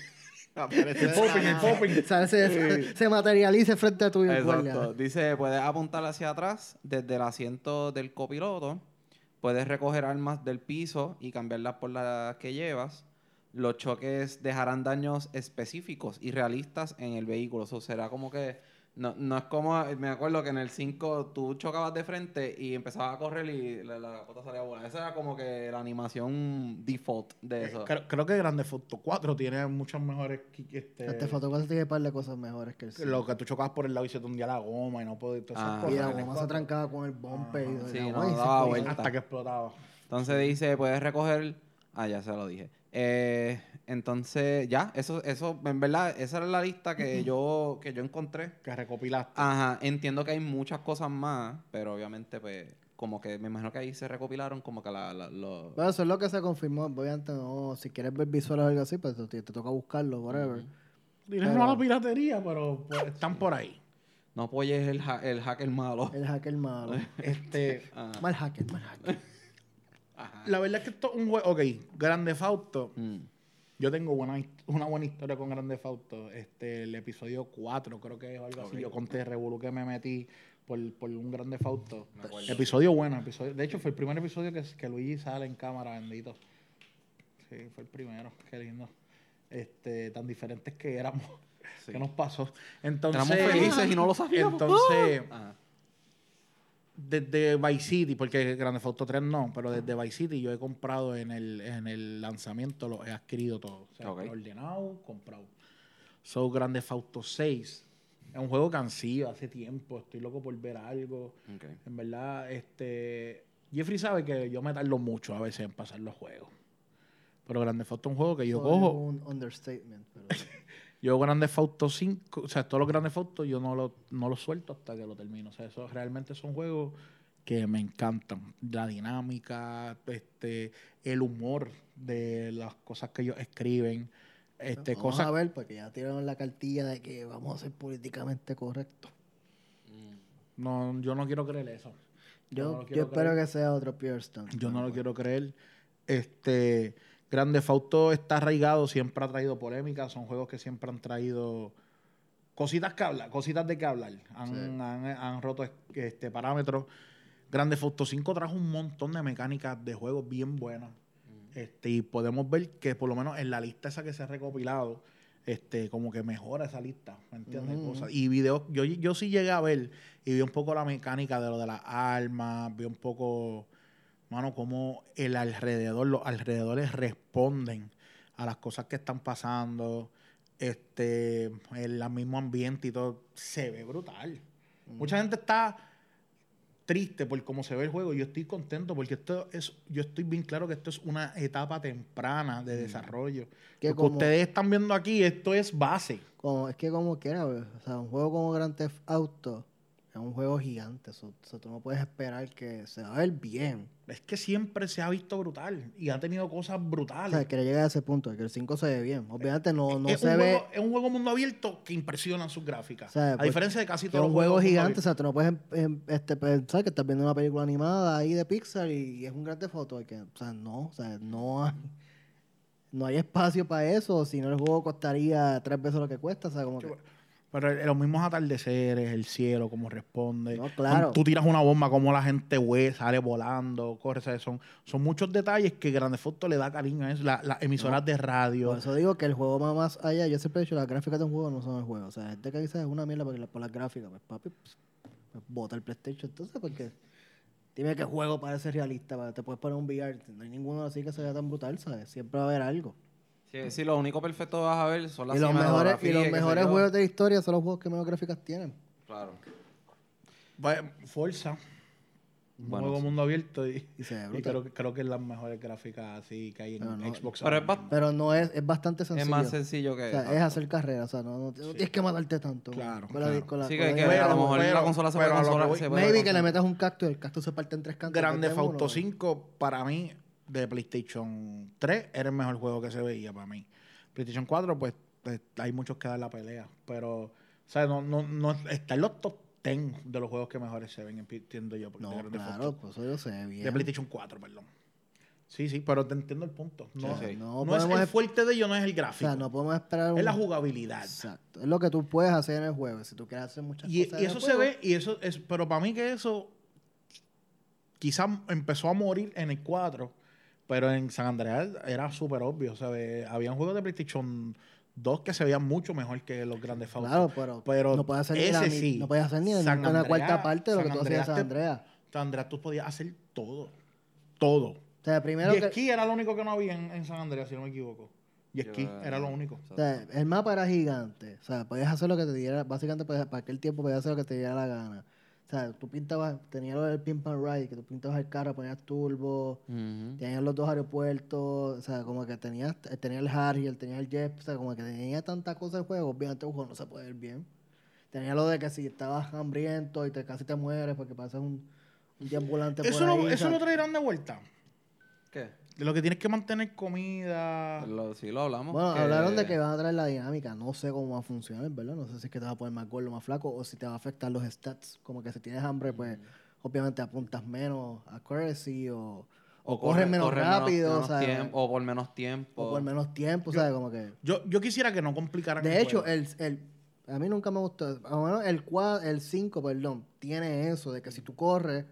C: aparece
A: El popping, el popping.
B: sale, se, se materialice frente a tu.
C: Exacto. Dice, puedes apuntar hacia atrás desde el asiento del copiloto. Puedes recoger armas del piso y cambiarlas por las que llevas. Los choques dejarán daños específicos y realistas en el vehículo. Eso será como que... No, no es como... Me acuerdo que en el 5 tú chocabas de frente y empezabas a correr y la, la capota salía a volar. Esa era como que la animación default de eso.
A: Creo, creo que Grande Foto 4 tiene muchas mejores. Este,
B: Este fotógrafo tiene un par de cosas mejores que el
A: que Lo que tú chocabas por el lado y se te hundía la goma y no podías. todas esas
C: Ah.
A: cosas
B: Y la goma se
A: 4.
B: trancaba con el bumper. y
C: Sí, no,
B: y se
C: daba
B: podía-
C: vuelta.
A: Hasta que explotaba.
C: Entonces dice, puedes recoger... Ah, ya se lo dije. Eh, entonces, ya, eso, eso, en verdad, esa era la lista que yo, que yo encontré.
A: Que recopilaste.
C: Ajá, entiendo que hay muchas cosas más, pero obviamente, pues, como que me imagino que ahí se recopilaron como que la, la- lo-
B: Bueno, eso es lo que se confirmó. Obviamente, no, si quieres ver visuales o algo así, pues te, te toca buscarlo, whatever.
A: Dinero
B: pero-
A: a la piratería, pero pues, están por ahí.
C: No apoyes el, ha- el hacker malo.
B: El hacker malo. (laughs)
A: Este,
C: Ah,
B: mal hacker, mal hacker.
C: Ajá.
A: la verdad es que esto es un juego. Ok, Grande Fausto.
C: Mm,
A: Yo tengo buena, una buena historia con Grande Fausto. Este, el episodio 4, creo que es algo así. Yo conté Revolu que me metí por, por un Grande Fausto. Episodio bueno. Episodio, de hecho, fue el primer episodio que, que Luigi sale en cámara, bendito. Sí, fue el primero. Qué lindo. Este, tan diferentes que éramos.
C: sí.
A: ¿Qué nos pasó? Entonces,
C: Éramos felices y no lo sabíamos.
A: Entonces,
C: Ajá.
A: Desde Vice City, porque Grande Auto 3 no, pero desde Vice City yo he comprado en el, en el lanzamiento, lo he adquirido todo. O sea,
C: Ok.
A: ordenado, comprado. So, Grande Auto 6 es un juego que ansío hace tiempo, estoy loco por ver algo.
C: Ok.
A: En verdad, este Jeffrey sabe que yo me tardo mucho a veces en pasar los juegos. Pero Grande Auto es un juego que yo
B: es
A: cojo.
B: un understatement. Pero... (laughs)
A: Yo Grande Auto 5, o sea, todos los Grandes Auto yo no los no los suelto hasta que lo termino. O sea, eso realmente son juegos que me encantan. La dinámica, este, el humor de las cosas que ellos escriben, este,
B: Vamos
A: cosas
B: a ver, porque ya tiraron la cartilla de que vamos a ser políticamente correctos.
C: Mm.
A: no, yo no quiero creer eso.
B: Yo,
A: no lo
B: yo espero
A: creer.
B: que sea otro Stone.
A: Yo no lo
B: Bueno,
A: quiero creer. Este, Grande Auto está arraigado, siempre ha traído polémica, son juegos que siempre han traído cositas que hablar, cositas de que hablar. Han,
B: Sí.
A: han- han roto es- este parámetros. Grande Auto 5 trajo un montón de mecánicas de juegos bien buenas. Este, y podemos ver que por lo menos en la lista esa que se ha recopilado, este, como que mejora esa lista, ¿me entiendes? Cosas- Y videos, yo, yo sí llegué a ver y vi un poco la mecánica de lo de las armas, vi un poco, mano, cómo el alrededor, los alrededores responden a las cosas que están pasando, este, el mismo ambiente y todo, se ve brutal. Mucha gente está triste por cómo se ve el juego. Yo estoy contento porque esto es, yo estoy bien claro que esto es una etapa temprana de desarrollo.
B: Que
A: Lo que
B: como-
A: ustedes están viendo aquí, esto es base.
B: Como, es que como quiera, o sea, un juego como Grand Theft Auto es un juego gigante. O sea, tú no puedes esperar que se va a ver bien.
A: Es que siempre se ha visto brutal y ha tenido cosas
B: O
A: brutales.
B: sea, querer llegar a ese punto, que el 5 se ve bien. Obviamente no, no
A: es,
B: se ve...
A: juego, es un juego mundo abierto que impresiona sus gráficas.
B: O sea,
A: a
B: pues,
A: diferencia de casi
B: que
A: todos
B: es un
A: los
B: juego
A: juegos
B: gigante, o sea, tú no puedes em, este, pensar que estás viendo una película animada ahí de Pixar y, es un gran foto. Que, o sea, no, o sea, no hay, no hay espacio para eso, si no el juego costaría tres veces lo que cuesta, o sea, como que...
A: Pero los mismos atardeceres, el cielo, cómo responde.
B: No, claro.
A: Tú tiras una bomba, cómo la gente hue, sale volando, corre. ¿sabes? Son, son muchos detalles que Grande Foto le da cariño a eso. La- Las emisoras de radio.
B: Por eso digo que el juego va más allá. Yo siempre he dicho, las gráficas de un juego no son el juego. O sea, gente que dice es una mierda por, la- por las gráficas. Pues papi, pues, pues, bota el PlayStation. Entonces, porque dime qué juego parece realista. Te puedes poner un VR. No hay ninguno así que se vea tan brutal, ¿sabes? Siempre va a haber algo.
C: Sí, sí, lo único perfecto que vas a ver son las
B: Y los mejores, y los mejores juegos de la historia son los juegos que mejor gráficas tienen.
C: Claro.
A: Va- Forza. Un
C: Bueno,
A: juego
C: sí.
A: mundo abierto y,
B: Y se
A: y creo, que- creo que es las mejores gráficas así que hay en
B: Pero no-
A: Xbox.
C: Pero es.
B: Pero no es, es bastante sencillo.
C: Es más sencillo que.
B: O sea, es hacer carrera. O sea, no, no, no tienes que matarte tanto.
A: Claro,
B: Con la-
A: claro.
B: con la-
C: Sí,
B: con
C: que,
B: la
C: que
B: idea
C: a lo mejor
A: pero-
C: la consola se puede
A: pero a lo que
C: consola.
A: voy-
C: se puede
B: Maybe que le
C: consolar.
B: metas un cactus y el cactus se parte en tres cantos.
A: Grande
B: parte en uno.
A: Auto 5, para mí, de PlayStation 3, era el mejor juego que se veía para mí. PlayStation 4, pues, pues, hay muchos que dan la pelea. Pero, o sea, no, no, no está en los top 10 de los juegos que mejores se ven, entiendo yo. de
B: No,
A: Theft
B: claro, pues eso yo sé bien.
A: De PlayStation 4, perdón. Sí, sí, pero te entiendo el punto. No,
C: Sí, sí.
A: no
B: No
A: es el fuerte de ellos, no es el
B: O
A: gráfico.
B: sea, no podemos esperar un...
A: es la jugabilidad.
B: Exacto. Es lo que tú puedes hacer en el juego. Si tú quieres hacer muchas
A: Y,
B: cosas
A: y eso se
B: juego,
A: ve, y eso es, pero para mí que eso quizás empezó a morir en el 4, pero en San Andreas era súper obvio. O sea, ve- había juegos de PlayStation 2 que se veían mucho mejor que los grandes Fautos.
B: Claro, pero,
A: Pero
B: no puedes hacer ni, la,
A: sí.
B: no puedes hacer ni
A: San
B: una cuarta parte de lo
A: San
B: que tú hacías en San
A: Andreas. San Andreas tú podías hacer todo. Todo.
B: O sea, primero
A: Y
B: que...
A: esquí era lo único que no había en, en San Andreas, si no me equivoco. Y esquí
C: Yo-
A: era lo único.
B: o sea, el mapa era gigante. O sea, podías hacer lo que te diera... Básicamente, podías- para aquel tiempo podías hacer lo que te diera la gana. O sea, tú pintabas, tenías lo del Pimp and Ride, que tú pintabas el carro, ponías turbo, tenías los dos aeropuertos, o sea, como que tenías, eh, tenía el Harrier, tenía el Jet, o sea, como que tenía tanta cosa el juego, obviamente el juego no se puede ver bien. Tenía lo de que si estabas hambriento y te casi te mueres porque pasas un, un día ambulante por
A: Eso,
B: ahí.
A: lo, eso lo traerán de vuelta.
C: ¿Qué?
A: De lo que tienes que mantener comida.
C: Lo- sí, lo hablamos.
B: Bueno, hablaron de que van a traer la dinámica. No sé cómo va a funcionar, ¿verdad? No sé si es que te vas a poner más gordo, más flaco, o si te va a afectar los stats. Como que si tienes hambre, pues obviamente apuntas menos a accuracy o, o, corres menos
C: corre
B: rápido,
C: menos
B: o, sea,
C: tiempo, o por menos tiempo.
B: o por menos tiempo, ¿sabes? Como que...
A: Yo, yo quisiera que no complicaran
B: De
A: el
B: hecho,
A: juego.
B: el, el, a mí nunca me gustó. A lo menos el 4, el 5, perdón, tiene eso de que si tú corres,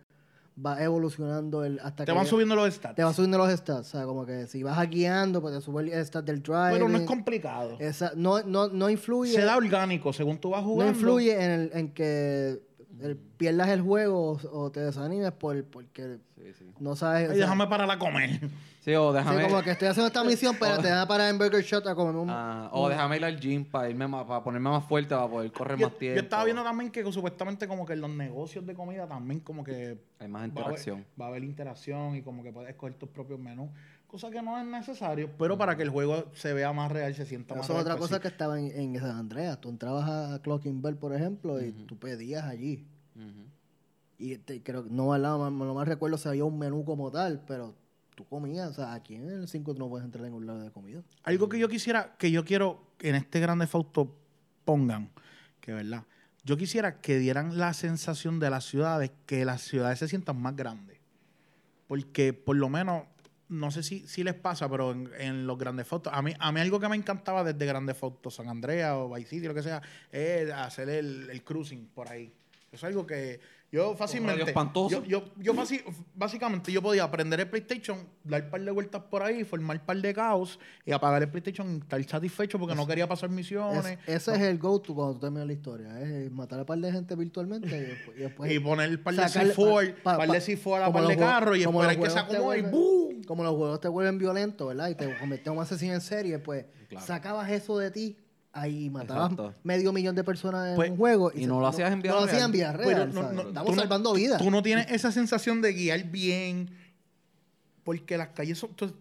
B: va evolucionando el, hasta
A: te
B: que
A: van
B: ya-
A: subiendo los stats.
B: te va subiendo los stats. O sea, como que si vas guiando, pues te sube el stat del drive.
A: pero no es complicado.
B: Esa, no, no, no influye.
A: Se da orgánico según tú vas
B: no
A: jugando.
B: influye en, el, en que el- pierdas el juego o, o te desanimes por, porque
C: Sí, sí.
B: no sabes. o
A: Ay,
B: sea,
A: déjame parar a comer.
C: Sí, o
B: sí,
C: déjame...
B: como que estoy haciendo esta misión, pero (laughs)
C: o-
B: te da para en Burger Shot a comer un.
C: Ah, o déjame ir al gym para irme más, para ponerme más fuerte, para poder correr
A: Yo,
C: más tiempo.
A: yo estaba viendo también que supuestamente como que en los negocios de comida también como que
C: Hay más
A: va a, haber,
C: interacción.
A: va a haber interacción y como que puedes escoger tus propios menús. Cosa que no es necesario, pero para que el juego se vea más real, se sienta más
B: Eso es
A: real.
B: otra
A: pues
B: cosa
A: sí.
B: que estaba en, en San Andreas. Tú entrabas a Clocking Bell, por ejemplo, y tú pedías allí. Y te- creo que no, ¿verdad? No, no me recuerdo si había un menú como tal, pero tú comías. O sea, aquí en el 5 tú no puedes entrar en un lado de comida.
A: Algo que yo quisiera, que yo quiero que en este Grande Fausto pongan, que verdad, yo quisiera que dieran la sensación de las ciudades, que las ciudades se sientan más grandes. Porque por lo menos, no sé si, si les pasa, pero en, en los Grandes Fautos, a mí, a mí algo que me encantaba desde Grandes Fautos, San Andrea o Vice City, lo que sea, es hacer el, el cruising por ahí. Eso es algo que yo fácilmente... Yo, yo, yo fácil- básicamente yo podía prender el PlayStation, dar un par de vueltas por ahí, formar un par de caos y apagar el PlayStation y estar satisfecho porque no quería pasar misiones.
B: Es- ese es el go-to cuando tú terminas la historia. Es matar a par de gente virtualmente y después... y después (laughs)
A: y poner el par de
B: sacarle-
A: C4,
B: pa- pa-
A: par de
B: pa-
A: C4 a par de carro y esperar que se acomode y ¡boom!
B: Como los juegos te vuelven violentos, ¿verdad? Y te conviertes en un asesino en serie, pues
C: Claro.
B: sacabas eso de ti ahí y matabas
C: Exacto.
B: medio millón de personas en
A: Pues-
B: un juego.
C: y no lo hacías en vida
B: No lo
C: real.
B: hacías en
A: Pero
B: real.
A: no- no-
B: Estamos
A: no-
B: salvando vidas.
A: Tú no tienes esa sensación de guiar bien porque las calles son... tú-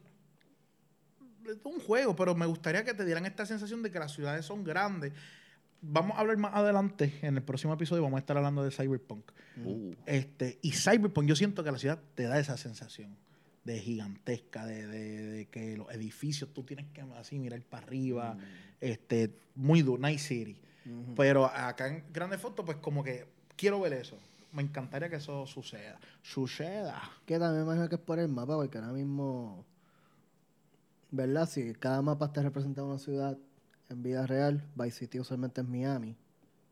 A: es un juego, pero me gustaría que te dieran esta sensación de que las ciudades son grandes. Vamos a hablar más adelante, en el próximo episodio vamos a estar hablando de Cyberpunk.
C: Uh.
A: Este, y Cyberpunk, yo siento que la ciudad te da esa sensación de gigantesca, de, de- de que los edificios tú tienes que así mirar para arriba, este, muy duro, Night City. Pero acá en Grande Foto, pues como que quiero ver eso. Me encantaría que eso suceda. Suceda.
B: Que también me imagino que es por el mapa, porque ahora mismo, ¿verdad? Si cada mapa está representando una ciudad en vida real, Vice City usualmente es Miami.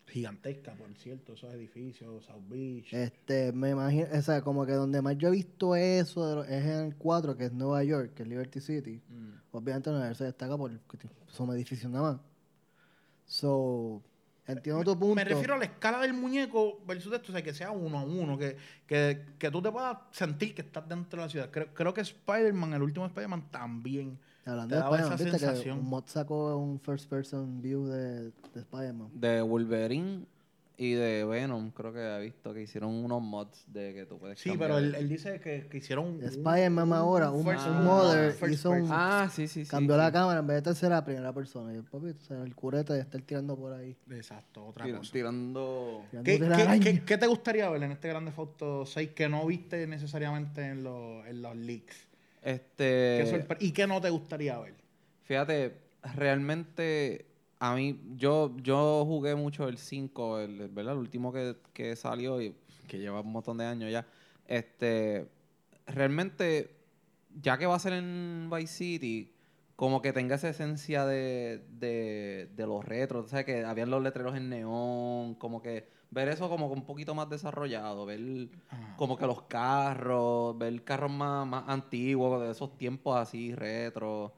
A: Gigantesca, por cierto, esos edificios, South Beach.
B: Este, me imagino, o sea, como que donde más yo he visto eso es en el 4, que es Nueva York, que es Liberty City.
A: Mm.
B: Obviamente Nueva York se destaca por son edificios nada más. So, entiendo tu punto.
A: Me refiero a la escala del muñeco versus esto, o sea, que sea uno a uno, que, que, que tú te puedas sentir que estás dentro de la ciudad. Creo, creo que Spider-Man, el último Spider-Man, también.
B: Hablando de Spider-Man, viste que
A: sensación.
B: un mod sacó un first person view de, de Spider-Man.
C: De Wolverine y de Venom, creo que he visto que hicieron unos mods de que tú puedes
A: Sí,
C: cambiar
A: pero él, él dice que, que hicieron. un-
B: Spider-Man ahora, un,
A: first-
B: un
C: ah,
B: mother
A: first
B: hizo un.
C: Ah, sí, sí, sí.
B: cambió
C: sí.
B: la cámara en vez de tercera a primera persona. Y el papito, o sea, el curete de estar tirando por ahí.
A: Exacto, otra
C: Tira-
A: cosa.
C: tirando...
B: tirando
A: ¿Qué, qué- qué te gustaría ver en este Grande Foto 6 que no viste necesariamente en, los- en los leaks?
C: Este...
A: ¿Qué sorpre- ¿Y qué no te gustaría ver?
C: Fíjate, realmente a mí, yo, yo jugué mucho el 5, el, ¿verdad? El último que, que salió y que lleva un montón de años ya. Este, realmente, ya que va a ser en Vice City, como que tenga esa esencia de, de, de los retros, o sea, que habían los letreros en neón, como que ver eso como que un poquito más desarrollado, ver
A: Ah.
C: como que los carros, ver carros más, más antiguos, de esos tiempos así, retro.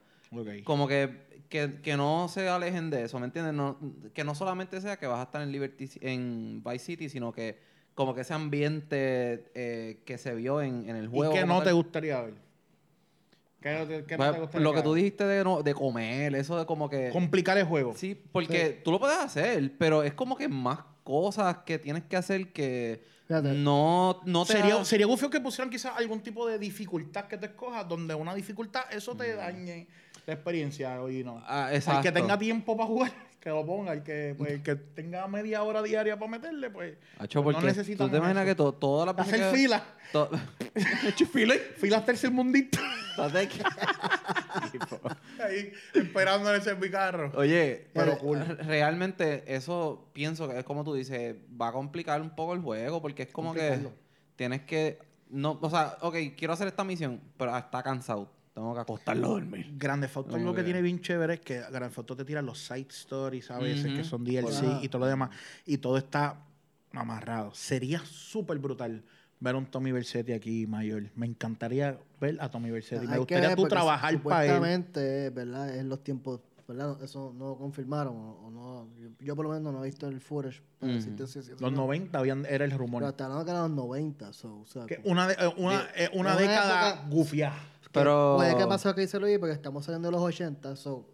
C: Como que, que, que no se alejen de eso, ¿me entiendes? No, que no solamente sea que vas a estar en Liberty en Vice City, sino que como que ese ambiente eh, que se vio en, en el
A: ¿Y
C: juego.
A: qué
C: como
A: no
C: tal.
A: te gustaría ver? ¿Qué, qué no te gustaría
C: lo que tú dijiste de, no- de comer, eso de como que...
A: Complicar el juego.
C: Sí, porque tú lo puedes hacer, pero es como que más cosas que tienes que hacer que
B: Fíjate.
C: no, no te
A: Sería,
C: da-
A: sería gufio que pusieran quizás algún tipo de dificultad que te escojas, donde una dificultad, eso te dañe la experiencia. Y no.
C: Ah,
A: El
C: exacto.
A: que tenga tiempo para jugar, (laughs) que lo ponga. El que, pues, el que tenga media hora diaria para meterle, pues.
C: Hacho,
A: pues no necesitamos
C: tú te imaginas
A: eso.
C: que to- todas las veces
A: Hacer
C: que-
A: fila.
C: to- (laughs)
A: fila, filas tercermundistas. (laughs) (laughs) Ahí esperando en el servicarro.
C: Oye,
A: Pero
C: pero
A: cool.
C: re- realmente eso pienso que es como tú dices, va a complicar un poco el juego porque es como que tienes que no, o sea, ok, quiero hacer esta misión, pero está cansado, tengo que acostarlo a dormir.
A: Grande Foto lo que
C: que-
A: tiene bien chévere es que Grande Foto te tira los side stories a veces,
C: Ujú.
A: que son DLC
B: Ajá.
A: y todo lo demás. Y todo está amarrado. Sería súper brutal ver a un Tommy Versetti aquí mayor. Me encantaría ver a Tommy Versetti. Me
B: Hay que
A: gustaría
B: ver,
A: tú trabajar para él.
B: Supuestamente, ¿verdad? En los tiempos, ¿verdad? Eso no lo confirmaron o, o no. Yo, yo por lo menos no he visto el footage. para
C: Ujú.
B: decirte si-
A: Los
B: no.
A: 90 habían, era el
B: Pero
A: rumor.
B: hasta hablando que eran los 90. So, o sea,
A: Que
B: como-
A: una, de- eh, una, eh, una
B: una
A: década
B: época-
A: gufia.
B: que
C: Pero
B: Puede que pasó que dice Luis, porque estamos saliendo de los 80. So,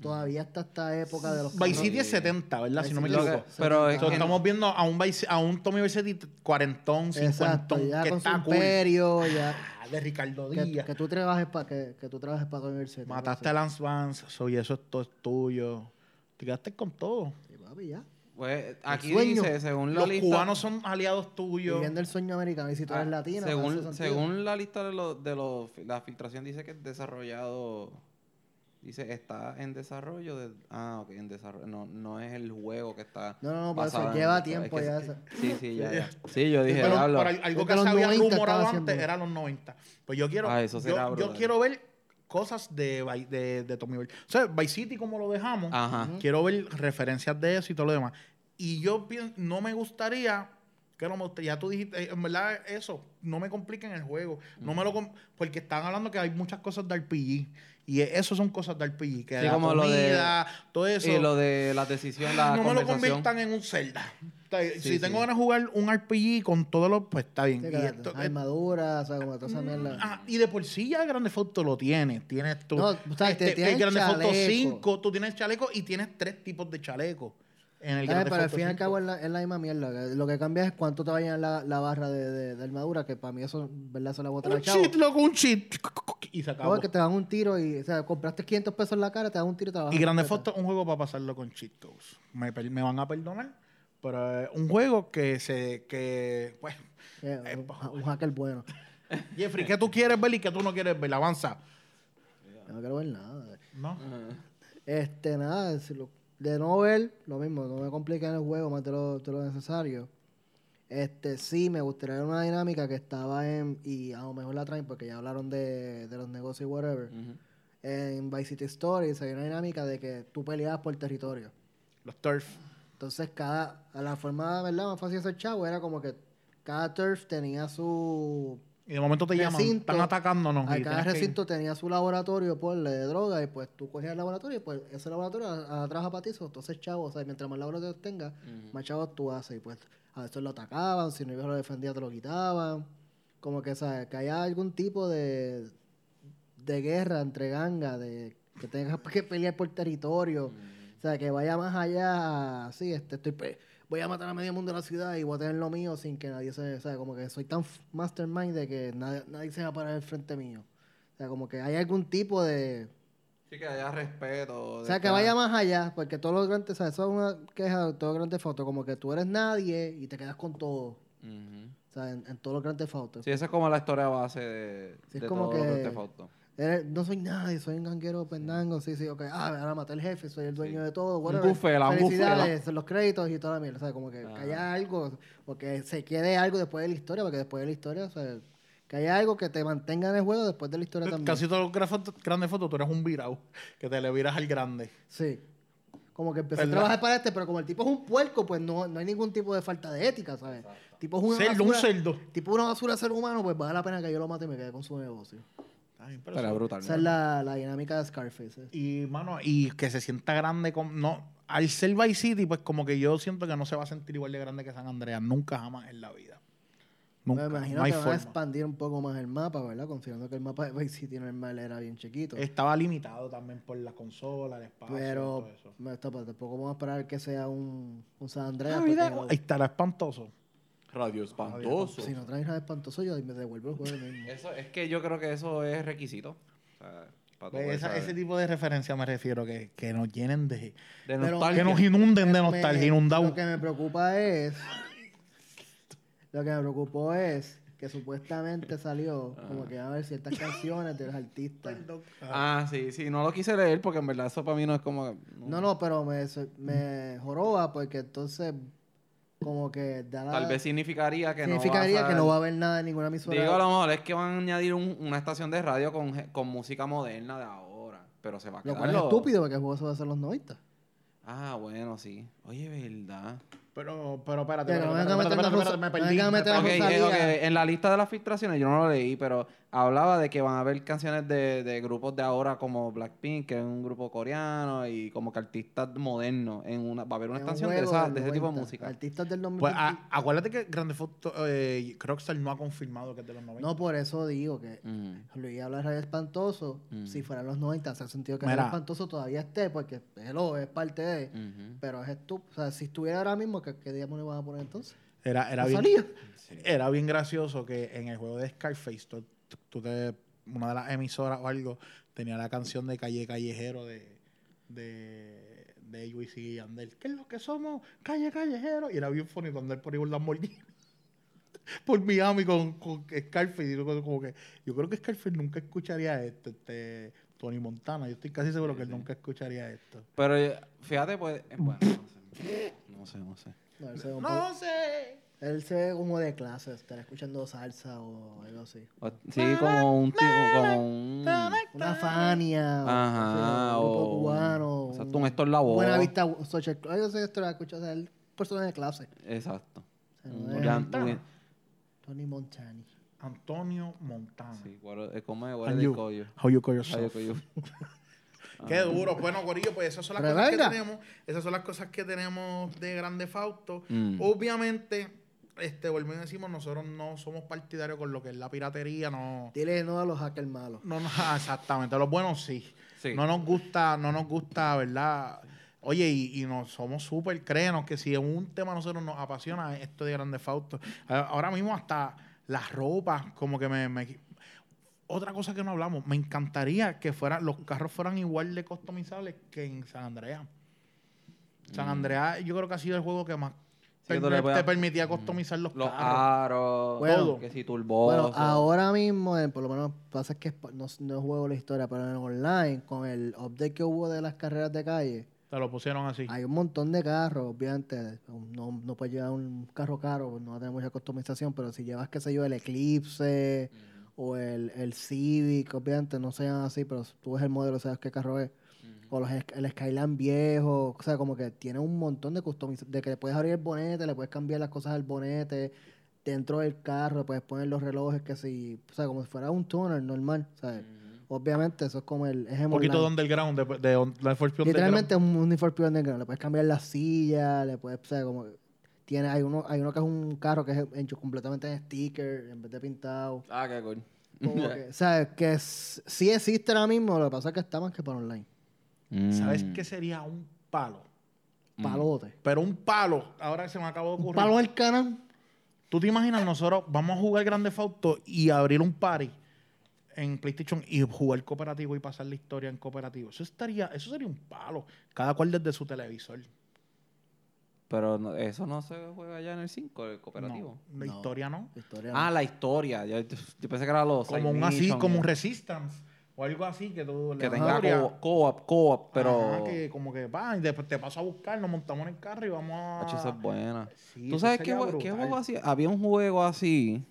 B: todavía está esta época de los.
A: Vice City es 70, ¿verdad? Si no me
B: Vice City
A: equivoco.
C: pero es
B: 70.
A: So,
C: que-
A: estamos viendo a un, Vice- a un Tommy Versetti cuarentón,
B: Exacto,
A: cincuentón,
B: ya
A: que
B: con su
A: está cool.
B: imperio, ya.
A: Ah, De Ricardo
B: Que,
A: Díaz.
B: que tú trabajes para que, que tú trabajes para tu universidad.
A: Mataste a Lance Vance, soy eso es todo es tuyo. Te quedaste con todo.
B: Sí, papi, ya.
C: pues, aquí
B: sueño.
C: dice, según la
A: Los
C: lista
A: cubanos son aliados tuyos.
B: Viviendo el sueño americano. Y si tú eres
C: ah,
B: latino,
C: según, según la lista de los de los la filtración dice que es desarrollado dice está en desarrollo de ah, ok, en desarrollo, no no es el juego que está
B: No, no, no, por eso
C: en
B: lleva
C: es
B: tiempo
C: que
B: ya. esa-
C: Sí, sí, ya, ya. (laughs) Sí, yo dije,
A: Pero, pero algo que se había
B: 90
A: rumorado antes era los 90. Pues yo quiero,
C: Ah, eso será
A: yo, quiero ver cosas de, de, de Tommy Ver- O sea, Vice City como lo dejamos,
C: Ajá.
A: quiero ver referencias de eso y todo lo demás. Y yo pienso, no me gustaría, que no me gustaría, ya tú dijiste, eh, en verdad eso, no me compliquen el juego. No me lo porque están hablando que hay muchas cosas de RPG. Y eso son cosas de RPG, que
C: Sí,
A: la
C: como lo de-
A: comida, todo eso.
C: Y lo de la decisión, la
A: no me lo conviertan en un Zelda.
C: Sí,
A: si tengo
C: sí.
A: ganas de jugar un RPG con todo lo, pues está bien.
B: Sí,
A: y, esto- eh,
B: armadura, o sea, como toda esa mierda.
A: ah, y de por sí ya Grande Foto lo tiene. Tienes tú.
B: No, o sea, te- tienes
A: el Grande Foto
B: chaleco.
A: 5, tú tienes chaleco y tienes tres tipos de chaleco. En el
B: Eh, pero al fin y al
A: 5.
B: cabo es la, es la misma mierda. que Lo que cambia es cuánto te vayan la, la barra de, de, de armadura, que para mí eso, ¿verdad? Eso la bota
A: Un cheat, loco, un cheat. (laughs) Y se
B: No,
A: acabó.
B: es que te dan un tiro y, o sea, compraste 500 pesos en la cara, te dan un tiro y te la
A: Y Grande. Foto es un juego para pasarlo con cheat codes. Me, me van a perdonar, pero es un juego que se. que pues.
B: Eh,
A: Eh,
B: un, un hacker bueno.
A: Jeffrey, ¿qué tú quieres ver y qué tú no quieres ver? Avanza.
B: No quiero ver nada.
A: ¿No?
B: Este, nada, es lo- de no ver, lo mismo, no me compliquen el juego más de lo, de lo necesario. Este, sí, me gustaría ver una dinámica que estaba en, y a lo mejor la traen porque ya hablaron de, de los negocios y whatever. En Vice City Stories hay una dinámica de que tú peleabas por territorio.
A: Los turf.
B: Entonces, cada, a la forma, ¿verdad? Más fácil de hacer chavo era como que cada turf tenía su
A: Y de momento te llaman,
B: Recinto.
A: están atacándonos.
B: A cada
A: que
B: recinto tenía su laboratorio por de droga y pues tú cogías el laboratorio y pues ese laboratorio a- a- trabaja para ti. so, Entonces, chavos, o sea, mientras más laboratorios tengas, más chavos tú haces. Y pues a veces lo atacaban, si no ibas a lo defendía te lo quitaban. Como que, ¿sabes? Que haya algún tipo de, de guerra entre gangas, de que tengas (laughs) que pelear por territorio. O sea, que vaya más allá, sí, este, estoy, pe- voy a matar a medio mundo de la ciudad y voy a tener lo mío sin que nadie se, o sea, como que soy tan mastermind de que nadie, nadie se va a parar al frente mío. O sea, como que hay algún tipo de...
C: Sí, que haya respeto.
B: O sea, que vaya más allá, porque todos los grandes, o sea, eso es una queja de todos los grandes fotos, como que tú eres nadie y te quedas con todo.
C: Ujú.
B: O sea, en, en todos los grandes fotos.
C: Sí, esa es como la historia base de,
B: Sí, es
C: de
B: como
C: todo
B: que-
C: Grand Theft Auto.
B: No soy nadie, soy un ganguero pendango, sí, sí, ok. Ah, ahora maté al jefe, soy el dueño
C: Sí.
B: de todo.
C: Un
B: whatever.
C: bufela, un
B: Felicidades, los créditos y toda la mierda. O sea, como que, haya algo, porque se quede algo después de la historia, porque después de la historia, o sea, que haya algo que te mantenga en el juego después de la historia también.
A: Casi todos los grandes fotos, tú eres un virado, que te le viras al grande.
B: Sí. Como que empecé a
A: ¿Verdad?
B: trabajar para este, pero como el tipo es un puerco, pues no, no hay ningún tipo de falta de ética, ¿sabes? Tipo es una
A: Cerdo, un cerdo.
B: Tipo una basura ser humano, pues vale la pena que yo lo mate y me quede con su negocio.
A: Está bien, pero
C: Pero es
A: eso-
C: brutal.
B: Esa es la, la dinámica de Scarface. ¿eh?
A: Y, mano, y que se sienta grande. Con, no, al ser Vice City, pues como que yo siento que no se va a sentir igual de grande que San Andreas. Nunca jamás en la vida. Nunca.
B: Me imagino
A: no hay
B: que van a
A: forma.
B: expandir un poco más el mapa, ¿verdad? Considerando que el mapa de Vice City normal era bien chiquito.
A: Estaba limitado también por la consola, el espacio,
B: pero
A: todo eso.
B: me- está- pues, tampoco vamos a esperar que sea un, un San Andreas.
A: Ah, mira, ahí estará espantoso.
C: Radio espantoso.
B: si no traes nada espantoso, yo me devuelvo el juego mismo.
C: Eso, es que yo creo que eso es requisito. O sea, para tú
A: Pues
C: poder
A: esa- ese tipo de referencia me refiero, que, que nos llenen de...
C: de
B: Pero-
C: nostalgia.
A: Que nos inunden de
B: Me-
A: nostalgia, inundados.
B: Lo que me preocupa es. (laughs) Lo que me preocupó es que supuestamente salió como que iba a haber ciertas canciones de los artistas.
C: Ah, sí, sí. No lo quise leer porque en verdad eso para mí no es como...
B: No, no, pero me, me joroba porque entonces como que da la-
C: Tal vez significaría que
B: significaría
C: no va a
B: que no va a haber nada en ninguna emisora.
C: Digo, a lo mejor es que van a añadir un- una estación de radio con, con música moderna de ahora. Pero se va a
B: lo
C: quedar
B: cual es
C: lo-
B: estúpido porque el juego se va a hacer los 90.
C: Ah, bueno, sí. Oye, verdad.
A: Pero, pero espérate,
B: que
A: espérate,
B: no vengan a
A: espérate,
B: meter
A: espérate, me perdí.
B: vengan a
A: me
B: meter la
C: Ok,
A: perdí.
C: eh,
B: Rosalía.
C: ok, en la lista de las filtraciones yo no lo leí, pero hablaba de que van a haber canciones de, de grupos de ahora como Blackpink, que es un grupo coreano, y como que artistas modernos. En una, va a haber una
B: Es un
C: estación de, esa- de ese tipo de
B: 90.
C: música.
B: Artistas del 2000.
A: Pues a- acuérdate que Grande Foto, eh, Rockstar no ha confirmado que es de los 90.
B: no, por eso digo que
C: Ujú.
B: Luis habla de Radio Espantoso.
C: Mm.
B: Si fueran los 90, hace sentido que
A: Mira.
B: Radio Espantoso todavía esté, porque hello, es parte de.
C: Ujú.
B: Pero es estúpido. O sea, si estuviera ahora mismo, ¿qué, qué día me lo van a poner entonces?
A: Era, era,
B: ¿No
A: bien,
B: salía? (laughs)
A: era bien gracioso que en el juego de Scarface, tú, tú te, una de las emisoras o algo tenía la canción de Calle Callejero de, de, de Wisin y Yandel. ¿Qué es lo que somos? Calle Callejero. Y era bien funny andar por ahí Lamborghini. (laughs) por Miami con, con Scarface. Y yo, como que, yo creo que Scarface nunca escucharía esto. Este, Tony Montana. Yo estoy casi seguro que él nunca escucharía esto.
C: Pero eh, fíjate, pues, eh, bueno, no sé. No sé, no sé.
B: No, un
A: sé.
B: Él se ve como de clase, estar escuchando salsa o algo así.
C: O- Sí, como un tipo, como un...
B: Una Fania.
C: Ajá,
B: o un grupo
C: o-
B: cubano.
C: exacto, un Héctor Lavoe.
B: Buena vista social. club. Yo sé esto lo escucho, o sea, el personaje de clase.
C: Exacto.
B: O sea,
C: Un
B: no es
C: gran-
A: Montana.
C: un-
B: Tony Montani.
A: Antonio Montana.
C: Sí, ¿cómo es?
A: You,
C: it called you?
A: how you call
C: How
A: yourself.
C: you call you?
A: Qué duro. Bueno, Corillo, pues esas son las
B: Pero
A: cosas que
B: venga.
A: tenemos. Esas son las cosas que tenemos de Grande Fausto.
C: Mm.
A: Obviamente, este, volvemos y decimos, nosotros no somos partidarios con lo que es la piratería, no.
B: Dile no a los hackers malos.
A: No, no, (laughs) exactamente. Los buenos sí.
C: Sí.
A: No nos gusta, no nos gusta, ¿verdad? Oye, y, y nos somos súper créanos que si un tema a nosotros nos apasiona esto de Grande Fausto. A- Ahora mismo hasta las ropas, como que me, me- Otra cosa que no hablamos, me encantaría que fueran, los carros fueran igual de customizables que en San Andreas. San
C: Mm.
A: Andreas yo creo que ha sido el juego que más
C: Sí,
A: te permitía customizar los,
C: Los
A: carros.
C: aros,
B: Bueno,
C: que si turbo.
B: Bueno, ahora mismo, eh, por lo menos pasa que es no, no juego la historia, pero en online, con el update que hubo de las carreras de calle,
A: Te lo pusieron así.
B: hay un montón de carros, obviamente. No, no puedes llevar un carro caro, pues no va a tener mucha customización, pero si llevas, qué sé yo, el Eclipse o el, el Civic, obviamente no sean así, pero tú ves el modelo, sabes qué carro es. O los, el Skyline viejo, o sea, como que tiene un montón de customización, de que le puedes abrir el bonete, le puedes cambiar las cosas al bonete, dentro del carro, le puedes poner los relojes que si, o sea, como si fuera un tuner normal, ¿sabes? Obviamente eso es como el... Es
A: un poquito de underground, de, de, de Force Underground.
B: Literalmente es un uniforme Pure Underground. Le puedes cambiar la silla, le puedes, o sea, como... Tiene, hay uno, hay uno que es un carro que es hecho completamente en sticker, en vez de pintado.
C: Ah, qué cool.
B: Como (laughs) que, o sea, que s- sí existe ahora mismo, lo que pasa es que está más que para online.
A: ¿Sabes
C: Mm.
A: qué sería un palo?
B: Palote.
A: Pero un palo, ahora se me acabó de
B: Un
A: ocurrir.
B: palo el canal.
A: ¿Tú te imaginas nosotros vamos a jugar Grande Fauto y abrir un party en PlayStation y jugar cooperativo y pasar la historia en cooperativo? Eso estaría, eso sería un palo. Cada cual desde su televisor.
C: Pero no- eso no se juega ya en el 5, el cooperativo.
A: No, la
B: No.
A: historia no.
B: Historia.
C: Ah, la historia. Yo, yo pensé que era los
A: Como un así, como un Resistance o algo así que tú le
C: que
A: das
C: tenga co- co-op, co-op, pero
A: Ajá, que como que va y después te paso a buscar, nos montamos en el carro y vamos a.
C: Hacho, esa es buena.
A: Sí,
C: ¿Tú
A: eso
C: sabes qué,
A: sería
C: jue- qué
A: brutal.
C: juego así? Había un juego así.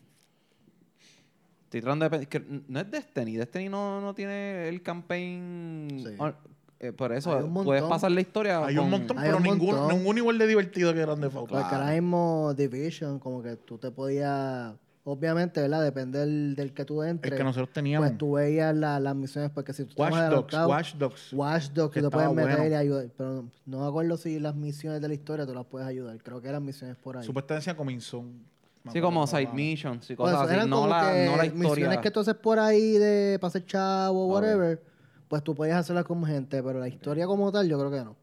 C: Estoy tratando de pe- que no es Destiny. Destiny no, no tiene el campaign.
B: Sí.
C: on- eh, por eso
B: un
C: puedes
B: montón.
C: pasar la historia.
A: Hay un
C: con-
A: montón,
B: Hay
A: pero
B: un
A: ninguno,
B: montón.
A: ninguno igual de divertido que Grande Fauto.
B: Porque ahora mismo Division, como que tú te podías... Obviamente, ¿verdad? Depende del, del que tú
A: El
B: entres.
A: que nosotros teníamos.
B: Pues tú veías la- las misiones, porque si tú
A: Watch Dogs, Watch Dogs.
B: Watch Dogs,
A: que
B: te puedes meter
A: bueno.
B: y ayudar. Pero no me acuerdo si las misiones de la historia tú las puedes ayudar. Creo que eran misiones por ahí.
A: Supuestamente. Me
C: Sí, como side missions y
B: Pues
C: cosas así.
B: eran
C: No
B: como
C: la, no la historia.
B: misiones que tú haces por ahí de hacer chavo o
C: A ver.
B: whatever, pues tú podías hacerlas con gente, pero la historia como tal yo creo que no.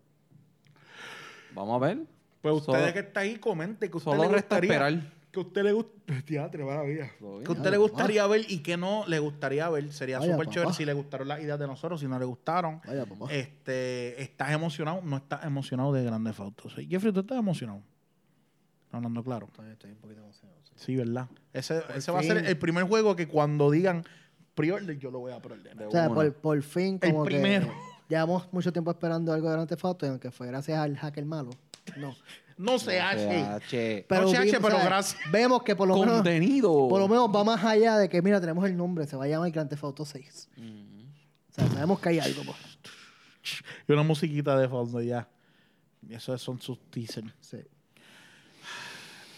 C: Vamos a ver.
A: Pues
C: Solo-
A: ustedes que está ahí, comente que usted
C: Solo
A: le
C: resta esperar.
A: Que a usted le gusta. Teatro, maravilla.
C: Todo bien.
A: Que usted le
B: papá.
A: gustaría ver y que no le gustaría ver. Sería súper chévere si le gustaron las ideas de nosotros, si no le gustaron.
B: Vaya, papá.
A: Este, ¿Estás emocionado? No estás emocionado de Grandes Autos. Jeffrey, ¿tú estás emocionado? Hablando claro.
B: Estoy, estoy un poquito emocionado. sí.
A: Sí, ¿verdad? Ese, ese va a ser el primer juego que cuando digan pre-order, yo lo voy a pre-ordenar.
B: O sea, por, por fin
A: El
B: como que
A: primero.
B: llevamos mucho tiempo esperando algo de Grand Theft Auto y aunque fue gracias al hacker malo. No. (laughs)
A: No se hace.
C: CH.
B: Pero,
A: chache,
B: vimos,
A: pero
B: o sea,
A: gracias.
B: Vemos que por lo menos
C: Contenido.
B: por lo menos va más allá de que mira, tenemos el nombre, se va a llamar Grand Theft Auto 6.
C: Ujú.
B: O sea, sabemos que hay algo. pues.
A: Y una musiquita de fondo ya. Y eso son sus teasers.
B: Sí.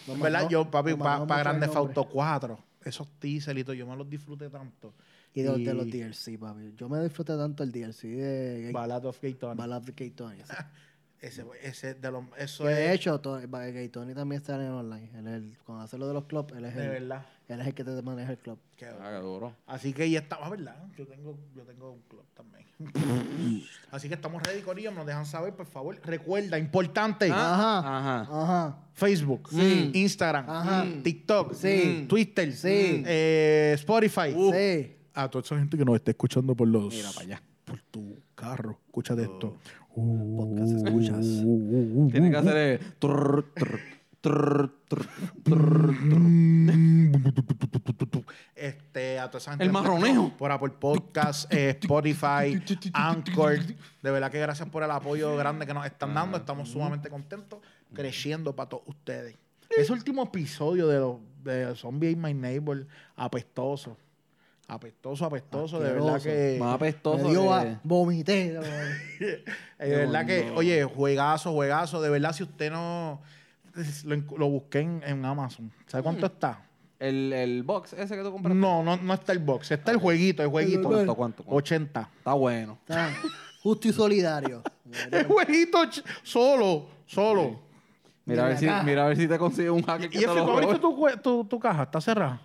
A: En verdad, yo, papi,
B: nos
A: para
B: mucho
A: Grande
B: el nombre.
A: Auto 4, esos teasers y todo, yo me los disfruté tanto.
B: Y de,
A: Y-
B: de los DLC, papi. Yo me disfruté tanto el DLC de
A: Ballad of Gay Tony.
B: Ballad of Gay Tony. sí. (laughs)
A: Ese, ese de los, eso
B: Que de
A: es
B: hecho, to- Ba- Gay Tony también está en el online. Él es el- cuando hace lo de los clubs, él es,
A: de
B: el,
A: verdad.
B: él es el que te maneja el club.
A: Qué
C: Ah, qué duro.
A: Así que ya estamos, ¿verdad? Yo tengo, yo tengo un club también. (laughs) Así que estamos ready, Corillo. Nos dejan saber, por favor. Recuerda, importante.
B: Ajá.
C: Ajá.
B: Ajá.
A: Facebook,
B: Sí.
A: Instagram,
B: Ajá.
A: TikTok,
B: Sí.
A: Twitter,
B: Sí.
A: eh, Spotify.
B: Sí.
A: A toda esa gente que nos está escuchando por los...
C: Mira para allá.
A: Por tu carro. Escúchate esto.
B: Podcast escuchas.
C: Tiene que hacer el... trrr, trrr, trrr, trrr, trrr, trrr.
A: Este, a toda esa gente
C: El
A: escucha Por Apple Podcast, eh, Spotify, Anchor. De verdad que gracias por el apoyo grande que nos están dando. Estamos sumamente contentos, creciendo para todos ustedes. Ese último episodio de, los de Zombie Ain't My Neighbor, apestoso. Apestoso, apestoso. De verdad que...
C: Más apestoso
B: Me dio
C: que-
B: a vomité.
A: De verdad (laughs) que, oye, juegazo, juegazo. De verdad, si usted no... Lo, lo busqué en, en Amazon. ¿Sabe cuánto está?
C: El, el box ese que tú compraste.
A: No, no, no está el box. Está el jueguito, el jueguito.
C: ¿Cuánto, cuánto, cuánto?
A: 80.
C: Está bueno.
B: Está (laughs) justo y solidario.
A: El jueguito solo, solo.
C: Mira a, ver si,
B: Mira
C: a ver si te consigue un hacker que
A: ¿Y
C: te
A: Efe,
C: lo
A: ¿tú abriste
C: robe.
A: tu, cue- tu, tu caja? ¿Está cerrada?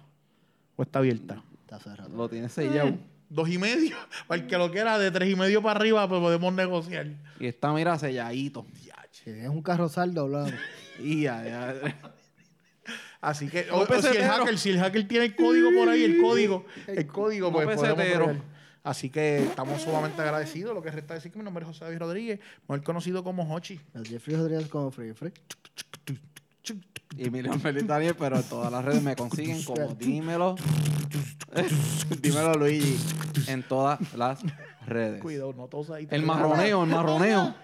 A: ¿O está abierta?
B: Está cerrado.
C: Lo tienes sellado.
A: Dos y medio. (laughs) Para el que lo quiera, de tres y medio para arriba, pues podemos negociar.
C: Y está, mira, selladito.
B: Tienes un carro saldo, hablamos. (laughs)
C: Y ya, ya.
A: Así que, o, o si, el hacker, si el hacker tiene el código por ahí, el código, el código, pues podemos
C: pesetero.
A: Así que estamos sumamente agradecidos. Lo que resta decir que mi nombre es José David Rodríguez, mejor conocido como Hochi.
B: El Jeffrey Rodríguez como Free Free.
C: Y Miriam Feliz Daniel, pero en todas las redes me consiguen como (laughs) dímelo. (laughs) dímelo Luigi. En todas las redes.
A: Cuidado, no todos ahí.
C: El marroneo, el marroneo.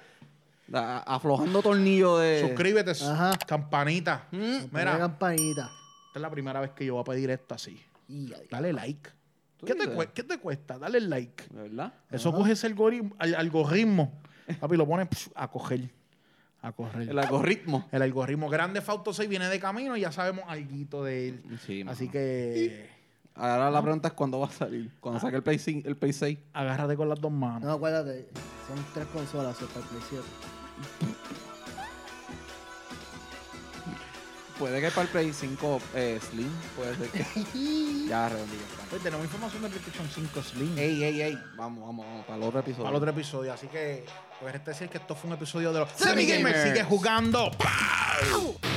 C: Da- aflojando tornillo de.
A: Suscríbete,
B: Ajá.
A: campanita.
B: Mira.
A: Mira,
B: campanita.
A: esta es la primera vez que yo voy a pedir esto así.
B: Y ahí.
A: Dale like.
C: ¿Tú
A: ¿Qué te,
C: dices?
A: cue- qué te cuesta? Dale like.
C: ¿Verdad?
A: Eso coge ese algoritmo, al- algoritmo. Papi, lo pone pf, a coger. A correr.
C: El algoritmo.
A: El algoritmo grande Fausto 6 viene de camino y ya sabemos algo de él.
C: Sí.
A: Así que
C: Ahora la pregunta es cuándo va a salir. Cuando saque el Play, 5 el Play 6.
A: agárrate con las dos manos.
B: No, acuérdate. Son tres consolas para el Play 7.
C: Puede que para el Play 5 eh, Slim. Puede ser que. (laughs) ya, redondillo.
A: Pues tenemos información de PlayStation 5 Slim.
C: Ey, ey, ey. Vamos, vamos, vamos. Para el otro episodio.
A: Para el otro episodio. Así que, pues, este decir que esto fue un episodio de los
C: Semi Gamers.
A: Sigue jugando. ¡Pau!